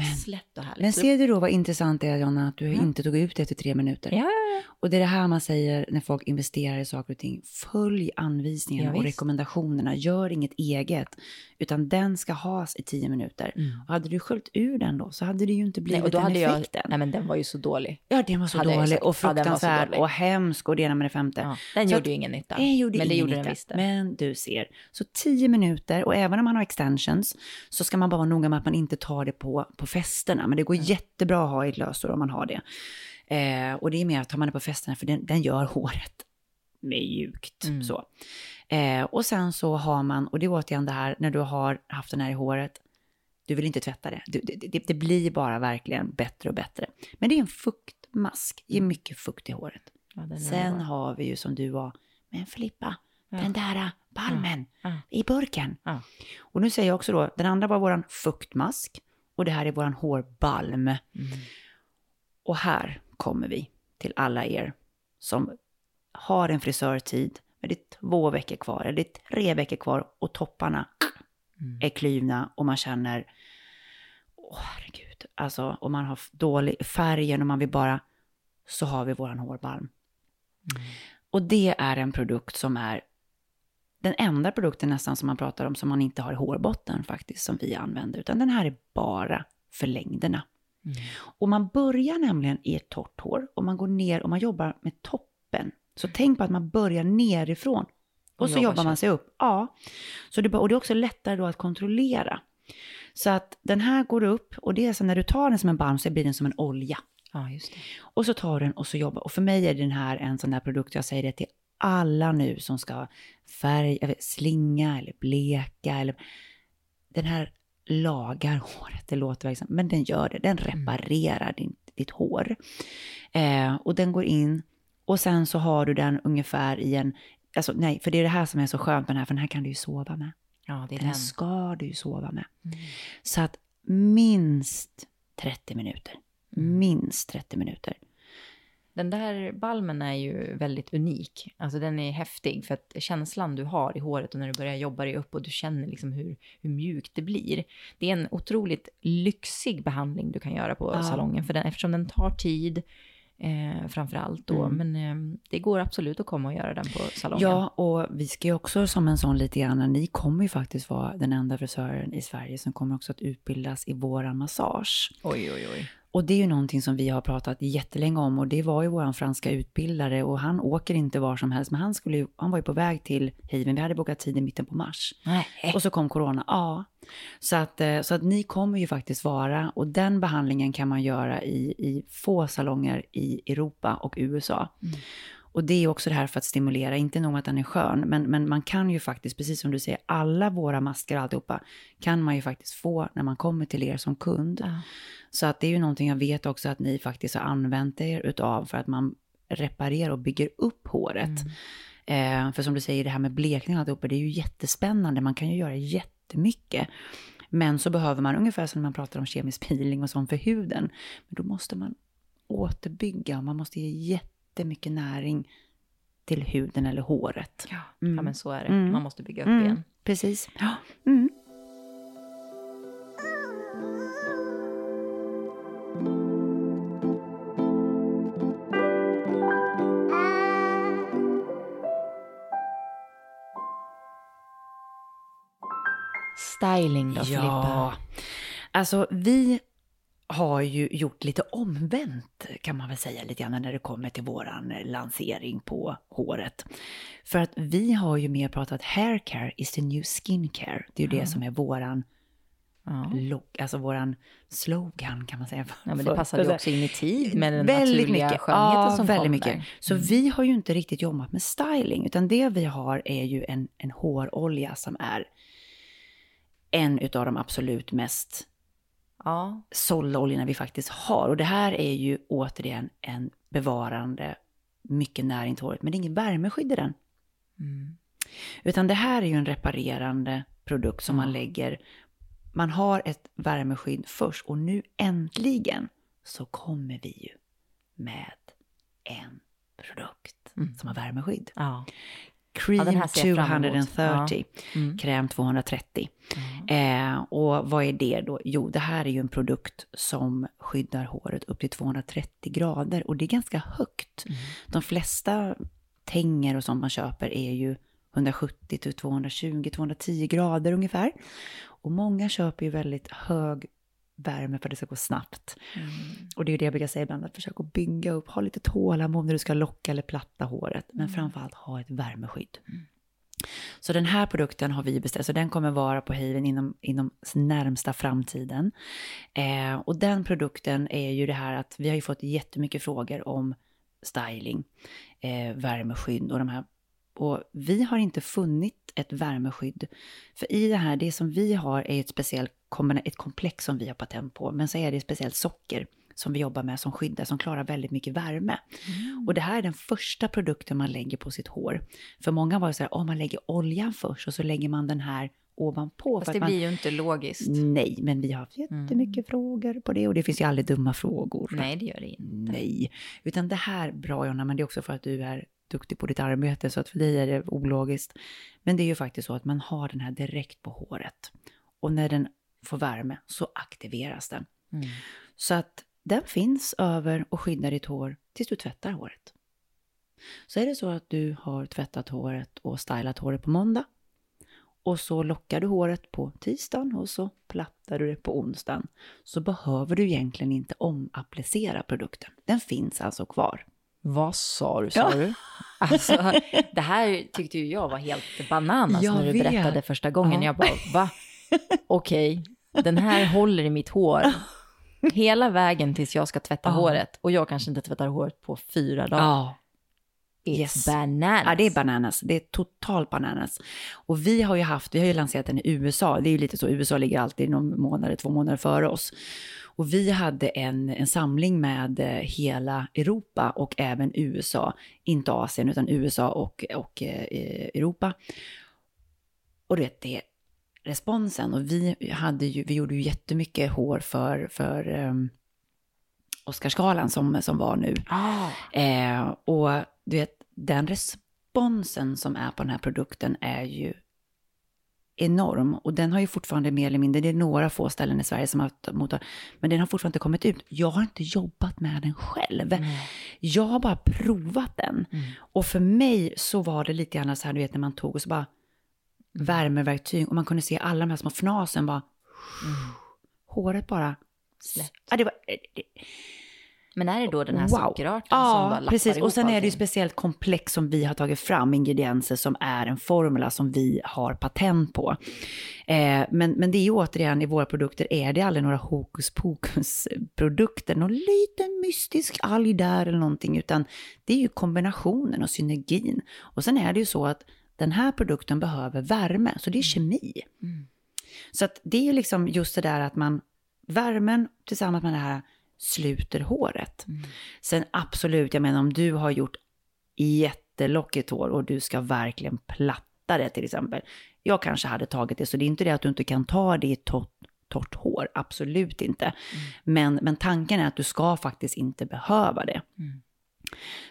men- slätt och härligt. Men ser du då vad intressant det är, Jonna, att du inte tog ut det efter tre minuter? Ja, ja, ja. Och det är det här man säger när folk investerar i saker och ting. Följ anvisningarna Ja, och visst. rekommendationerna. Gör inget eget. Utan den ska has i tio minuter. Och hade du sköljt ur den då så hade det ju inte blivit Mm. Nej, och då den hade jag, effekten. nej men den var ju så dålig. Ja, den var så hade jag dålig och Ja, den fruktansvärd dålig. och hemsk och det ena med det femte. Ja, den Så gjorde ju ingen nytta. Den gjorde men det ingen gjorde den nytta. visst. det. Men du ser. Så tio minuter och även om man har extensions så ska man bara vara noga med att man inte tar det på, på festerna. Men det går jättebra att ha i ett lösår om man har det. Eh, och det är mer att tar man det på festerna för den, den gör håret mjukt. Mm. Så. Eh, och sen så har man, och det är återigen det här när du har haft den här i håret, du vill inte tvätta det. Du, det, det. Det blir bara verkligen bättre och bättre. Men det är en fuktmask, ger mycket fukt i håret. Ja, Sen har vi ju som du var, men Filippa, Den där äh, balmen Ja. i burken. Ja. Och nu säger jag också då, den andra var våran fuktmask och det här är våran hårbalm. Mm. Och här kommer vi till alla er som har en frisörtid, men det är två veckor kvar, eller det är tre veckor kvar och topparna Mm. är klyvna och man känner, åh herregud, alltså om man har dålig färgen och man vill bara, så har vi våran hårbalm. Och det är en produkt som är den enda produkten nästan som man pratar om som man inte har i hårbotten faktiskt, som vi använder, utan den här är bara för längderna. Och man börjar nämligen i ett torrt hår och man går ner och man jobbar med toppen. Så tänk på att man börjar nerifrån och, Och så jobbar man sig sig upp. Ja, så det, och det är också lättare då att kontrollera. Så att den här går upp och det är så när du tar den som en balm så blir den som en olja. Ja, just det. Och så tar du den och så jobbar. Och för mig är den här en sån där produkt, jag säger det till alla nu som ska färg, jag vet, slinga eller bleka eller... Den här lagar håret, det låter verkligen men den gör det. Den reparerar din, ditt hår. Eh, och den går in och sen så har du den ungefär i en... Alltså nej, för det är det här som är så skönt med den här, för den här kan du ju sova med. Ja, Den den. ska du ju sova med. Så att minst 30 minuter. Minst 30 minuter. Den där balmen är ju väldigt unik. Alltså den är häftig för att känslan du har i håret och när du börjar jobba dig upp och du känner liksom hur, hur mjukt det blir. Det är en otroligt lyxig behandling du kan göra på Ja. salongen för den, eftersom den tar tid eh, framför allt då. Mm. Men eh, det går absolut att komma och göra den på salongen. Ja, och vi ska ju också som en sån lite grann, ni kommer ju faktiskt vara den enda frisören i Sverige som kommer också att utbildas i våran massage. Oj, oj, oj. Och det är ju någonting som vi har pratat jättelänge om och det var ju våran franska utbildare och han åker inte var som helst men han, skulle han var ju på väg till Haven, vi hade bokat tid i mitten på mars. Nej. Och så kom corona, ja. Så att, eh, så att ni kommer ju faktiskt vara, och den behandlingen kan man göra i, i få salonger i Europa och USA. Och det är också det här för att stimulera, inte nog att den är skön, men, men man kan ju faktiskt, precis som du säger, alla våra masker alltihopa kan man ju faktiskt få när man kommer till er som kund. Ja. Så att det är ju någonting jag vet också att ni faktiskt har använt er utav för att man reparerar och bygger upp håret. Eh, för som du säger, det här med blekning och alltihopa, det är ju jättespännande. Man kan ju göra jättemycket. Men så behöver man, ungefär som när man pratar om kemisk peeling och sånt för huden, men då måste man återbygga och man måste ge jättemycket näring till huden eller håret. Ja, Mm. ja men så är det. Mm. Man måste bygga upp Mm, igen. Precis. Ja. Mm. Styling då, Ja, alltså vi har ju gjort lite omvänt kan man väl säga lite grann när det kommer till våran lansering på håret. För att vi har ju mer pratat hair care is the new skin care. Det är ju det som är våran, Ja. log- alltså våran slogan kan man säga. Ja, men det passade ju också in i tid med den väldigt naturliga mycket. skönheten ja, som väldigt kom mycket. där. Mm. Så vi har ju inte riktigt jobbat med styling, utan det vi har är ju en, en hårolja som är en utav de absolut mest Ja, sålda oljorna vi faktiskt har. Och det här är ju återigen en bevarande, mycket näring till håret, men det är ingen värmeskydd i den. Mm. Utan det här är ju en reparerande produkt som man lägger, man har ett värmeskydd först och nu äntligen så kommer vi ju med en produkt som har värmeskydd. ja. Cream emot. 230, Mm. kräm 230. Eh, och vad är det då? Jo, det här är ju en produkt som skyddar håret upp till 230 grader och det är ganska högt. Mm. De flesta tänger och sånt man köper är ju 170 till 220, 210 grader ungefär. Och många köper ju väldigt hög värme för att det ska gå snabbt. Och det är ju det jag brukar säga ibland, att försöka bygga upp, ha lite tålamod när du ska locka eller platta håret. Men framförallt ha ett värmeskydd. Så den här produkten har vi beställt, så den kommer vara på Haven inom, inom närmsta framtiden. Eh, och den produkten är ju det här att vi har ju fått jättemycket frågor om styling, eh, värmeskydd och de här. Och vi har inte funnit ett värmeskydd. För i det här, det som vi har är ett speciellt ett komplex som vi har patent på, men så är det speciellt socker som vi jobbar med som skyddar, som klarar väldigt mycket värme. Och det här är den första produkten man lägger på sitt hår. För många var det så här, om man lägger oljan först och så lägger man den här ovanpå. Fast för det man, blir ju inte logiskt. Nej, men vi har haft jättemycket frågor på det och det finns ju aldrig dumma frågor. Nej, det gör det inte. Nej, utan det här, bra Jonna, men det är också för att du är duktig på ditt arbete, så att för dig är det ologiskt. Men det är ju faktiskt så att man har den här direkt på håret. Och när den får värme så aktiveras den. Så att den finns över och skyddar ditt hår tills du tvättar håret. Så är det så att du har tvättat håret och stylat håret på måndag och så lockar du håret på tisdagen och så plattar du det på onsdagen så behöver du egentligen inte omapplicera produkten. Den finns alltså kvar. Vad sa du, sa Ja. du? Alltså, det här tyckte ju jag var helt bananas Jag när du vet. berättade första gången. Ja. Jag bara, va? Okej, den här håller i mitt hår. Hela vägen tills jag ska tvätta Ja. håret. Och jag kanske inte tvättar håret på fyra dagar. Ja, It's yes. bananas. Ja, det är bananas. Det är totalt bananas. Och vi har ju haft, vi har ju lanserat den i USA. Det är ju lite så, USA ligger alltid någon månad, två månader före oss. Och vi hade en, en samling med eh, hela Europa och även USA. Inte Asien, utan USA och, och eh, Europa. Och du vet, det responsen. Och vi, hade ju, vi gjorde ju jättemycket hår för, för um, Oscarsgalan som, som var nu. Ah, Eh, och du vet, den responsen som är på den här produkten är ju enorm. Och den har ju fortfarande mer eller mindre, det är några få ställen i Sverige som har haft mottag, men den har fortfarande inte kommit ut. Jag har inte jobbat med den själv. Jag har bara provat den. Och för mig så var det lite grann så här, du vet när man tog och så bara värmeverktyg och man kunde se alla de här små fnasen bara, håret bara Släppt. Ja, det var, det, Men är det då den här Wow. sockerarten som bara Ja, precis. ihop Och sen är det ju speciellt komplex som vi har tagit fram, ingredienser som är en formula som vi har patent på. Eh, men, men det är ju återigen i våra produkter, är det aldrig några hokus pokus produkter, någon liten mystisk alg där eller någonting, utan det är ju kombinationen och synergin. Och sen är det ju så att den här produkten behöver värme, så det är kemi. Så att det är ju liksom just det där att man, värmen tillsammans med det här sluter håret. Sen absolut, jag menar om du har gjort jättelockigt hår och du ska verkligen platta det till exempel. Jag kanske hade tagit det, så det är inte det att du inte kan ta det i torrt, torrt hår, absolut inte. Men, men tanken är att du ska faktiskt inte behöva det.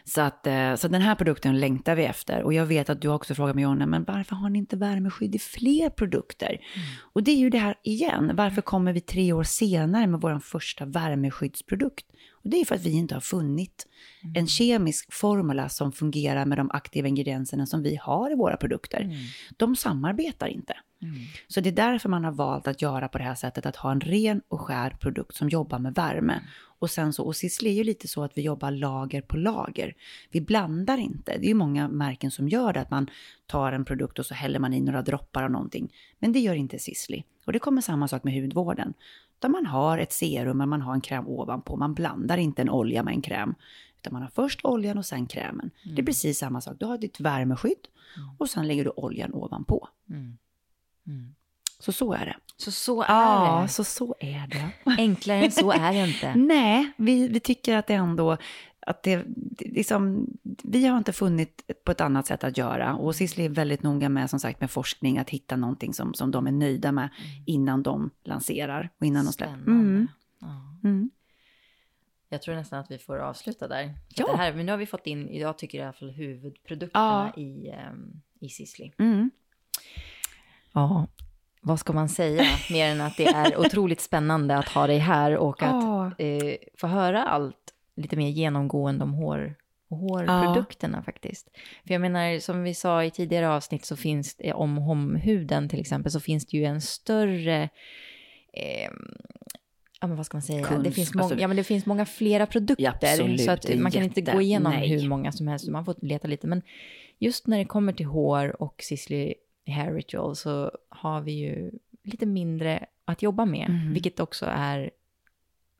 Så, att, eh, så den här produkten längtar vi efter. Och jag vet att du också frågat mig, Jonna, men varför har ni inte värmeskydd i fler produkter? Och det är ju det här igen, varför kommer vi tre år senare med vår första värmeskyddsprodukt? Och det är för att vi inte har funnit en kemisk formula som fungerar med de aktiva ingredienserna som vi har i våra produkter. De samarbetar inte. Så det är därför man har valt att göra på det här sättet, att ha en ren och skär produkt som jobbar med värme. Och sen så, och Sisley är ju lite så att vi jobbar lager på lager. Vi blandar inte. Det är ju många märken som gör det, att man tar en produkt och så häller man i några droppar av någonting. Men det gör inte Sisley. Och det kommer samma sak med hudvården. Där man har ett serum, men man har en kräm ovanpå. Man blandar inte en olja med en kräm. Utan man har först oljan och sen krämen. Det är precis samma sak. Du har ditt värmeskydd och sen lägger du oljan ovanpå. Så så är det. Så så är Ja, det. så så är det. Enklare än så är det inte. Nej, vi, vi tycker att det ändå, att det, liksom, vi har inte funnit på ett annat sätt att göra. Och Sisley är väldigt noga med, som sagt, med forskning, att hitta någonting som, som de är nöjda med innan de lanserar och innan de släpper. Spännande. Mm. Ja. Mm. Jag tror nästan att vi får avsluta där. Ja. Det här, men nu har vi fått in, jag tycker i alla fall huvudprodukterna Ja. i, um, i Sisley. Mm. Ja, vad ska man säga mer än att det är otroligt spännande att ha dig här och att Ja. eh, få höra allt lite mer genomgående om hår och hårprodukterna faktiskt. För jag menar, som vi sa i tidigare avsnitt så finns det, om homhuden till exempel, så finns det ju en större eh, Ja, men vad ska man säga? Kunsk- det, finns många, alltså- ja, men det finns många flera produkter. Absolut, så att man kan inte jätte- gå igenom nej. hur många som helst. Man får leta lite. Men just när det kommer till hår och Sisley Hair Ritual så har vi ju lite mindre att jobba med. Mhm. Vilket också är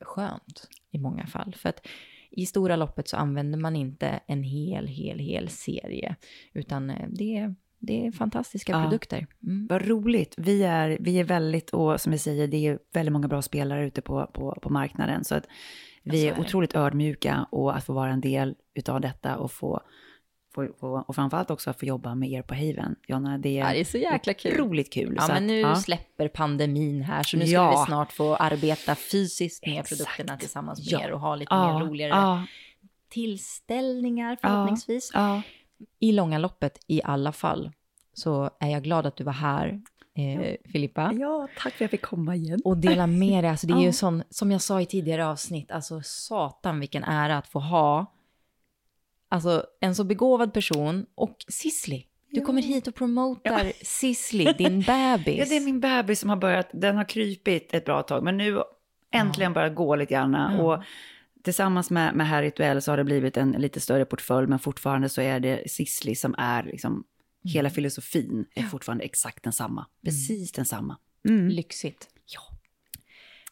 skönt i många fall. För att i stora loppet så använder man inte en hel, hel, hel serie. Utan eh, det är, det är fantastiska Ja. produkter. Mm. Vad roligt. Vi är, vi är väldigt, och som jag säger, det är väldigt många bra spelare ute på, på, på marknaden. Så att Vi så är är otroligt ödmjuka och att få vara en del utav detta och få, få, få och framförallt också att få jobba med er på Haven. Jonna, det är, Ja, det är så jäkla kul. otroligt kul. Ja, Så men att, nu ja. släpper pandemin här, så nu ska Ja. vi snart få arbeta fysiskt med Exakt. produkterna tillsammans med Ja. er och ha lite mer roligare tillställningar förhoppningsvis. I långa loppet i alla fall så är jag glad att du var här, eh, Filippa. ja, tack för att jag fick komma igen. Och dela med dig. Alltså det är ju sån, som jag sa i tidigare avsnitt, alltså satan vilken ära att få ha alltså en så begåvad person och Sisli. Du kommer hit och promotar Sisli, din bebis. Ja, det är min bebis som har börjat, den har krypit ett bra tag, men nu äntligen börjat gå lite grann. Ja. Och tillsammans med, med här Rituell så har det blivit en lite större portfölj, men fortfarande så är det Sisli som är liksom, hela filosofin är fortfarande exakt densamma. Precis densamma. Mm. Lyxigt. Ja.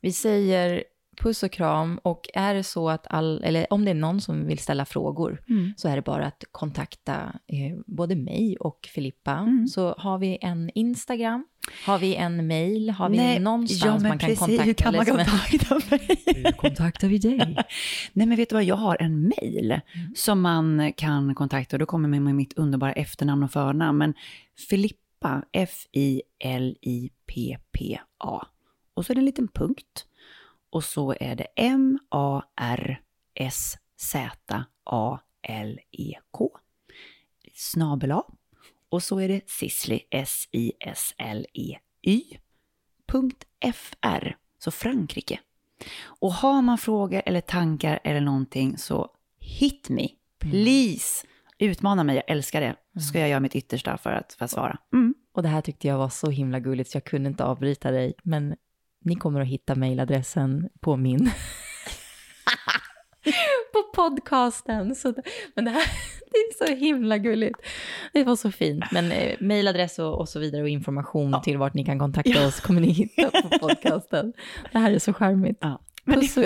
Vi säger puss och kram och är det så att all, eller om det är någon som vill ställa frågor Mm. så är det bara att kontakta eh, både mig och Filippa. Mm. Så har vi en Instagram, har vi en mail, har vi Nej, någonstans ja, man kan precis, kontakta? hur kan man eller som en- kontakta mig? Hur kontaktar vi dig? Nej, men vet du vad, jag har en mail som man kan kontakta och då kommer man med mitt underbara efternamn och förnamn. Men Filippa, F-I-L-I-P-P-A. Och så är det en liten punkt. Och så är det M-A-R-S-Z-A-L-E-K. Snabel A. Och så är det Sisli, S-I-S-L-E-Y. Punkt F-R. Så Frankrike. Och har man frågor eller tankar eller någonting så hit me, please. Utmana mig, jag älskar det. Så ska jag göra mitt yttersta för att, för att svara. Mm. Och det här tyckte jag var så himla gulligt så jag kunde inte avbryta dig. Men ni kommer att hitta mejladressen på min... på podcasten. Så, men det här det är så himla gulligt. Det var så fint. Men eh, mejladress och, och så vidare och information till vart ni kan kontakta oss kommer ni hitta på podcasten. Det här är så charmigt. Ja. Puss, och,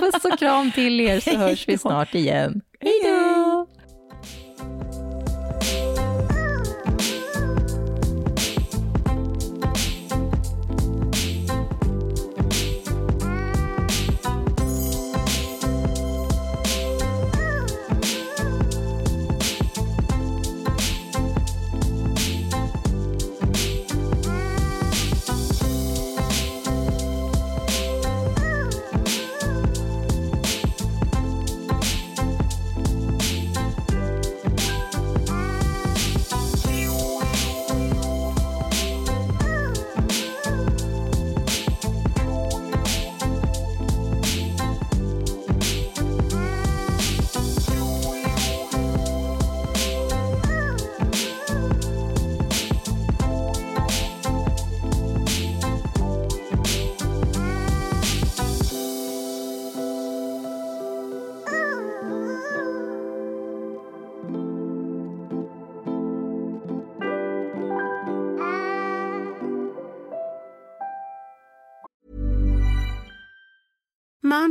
puss och kram till er så hörs vi snart igen. Hej då!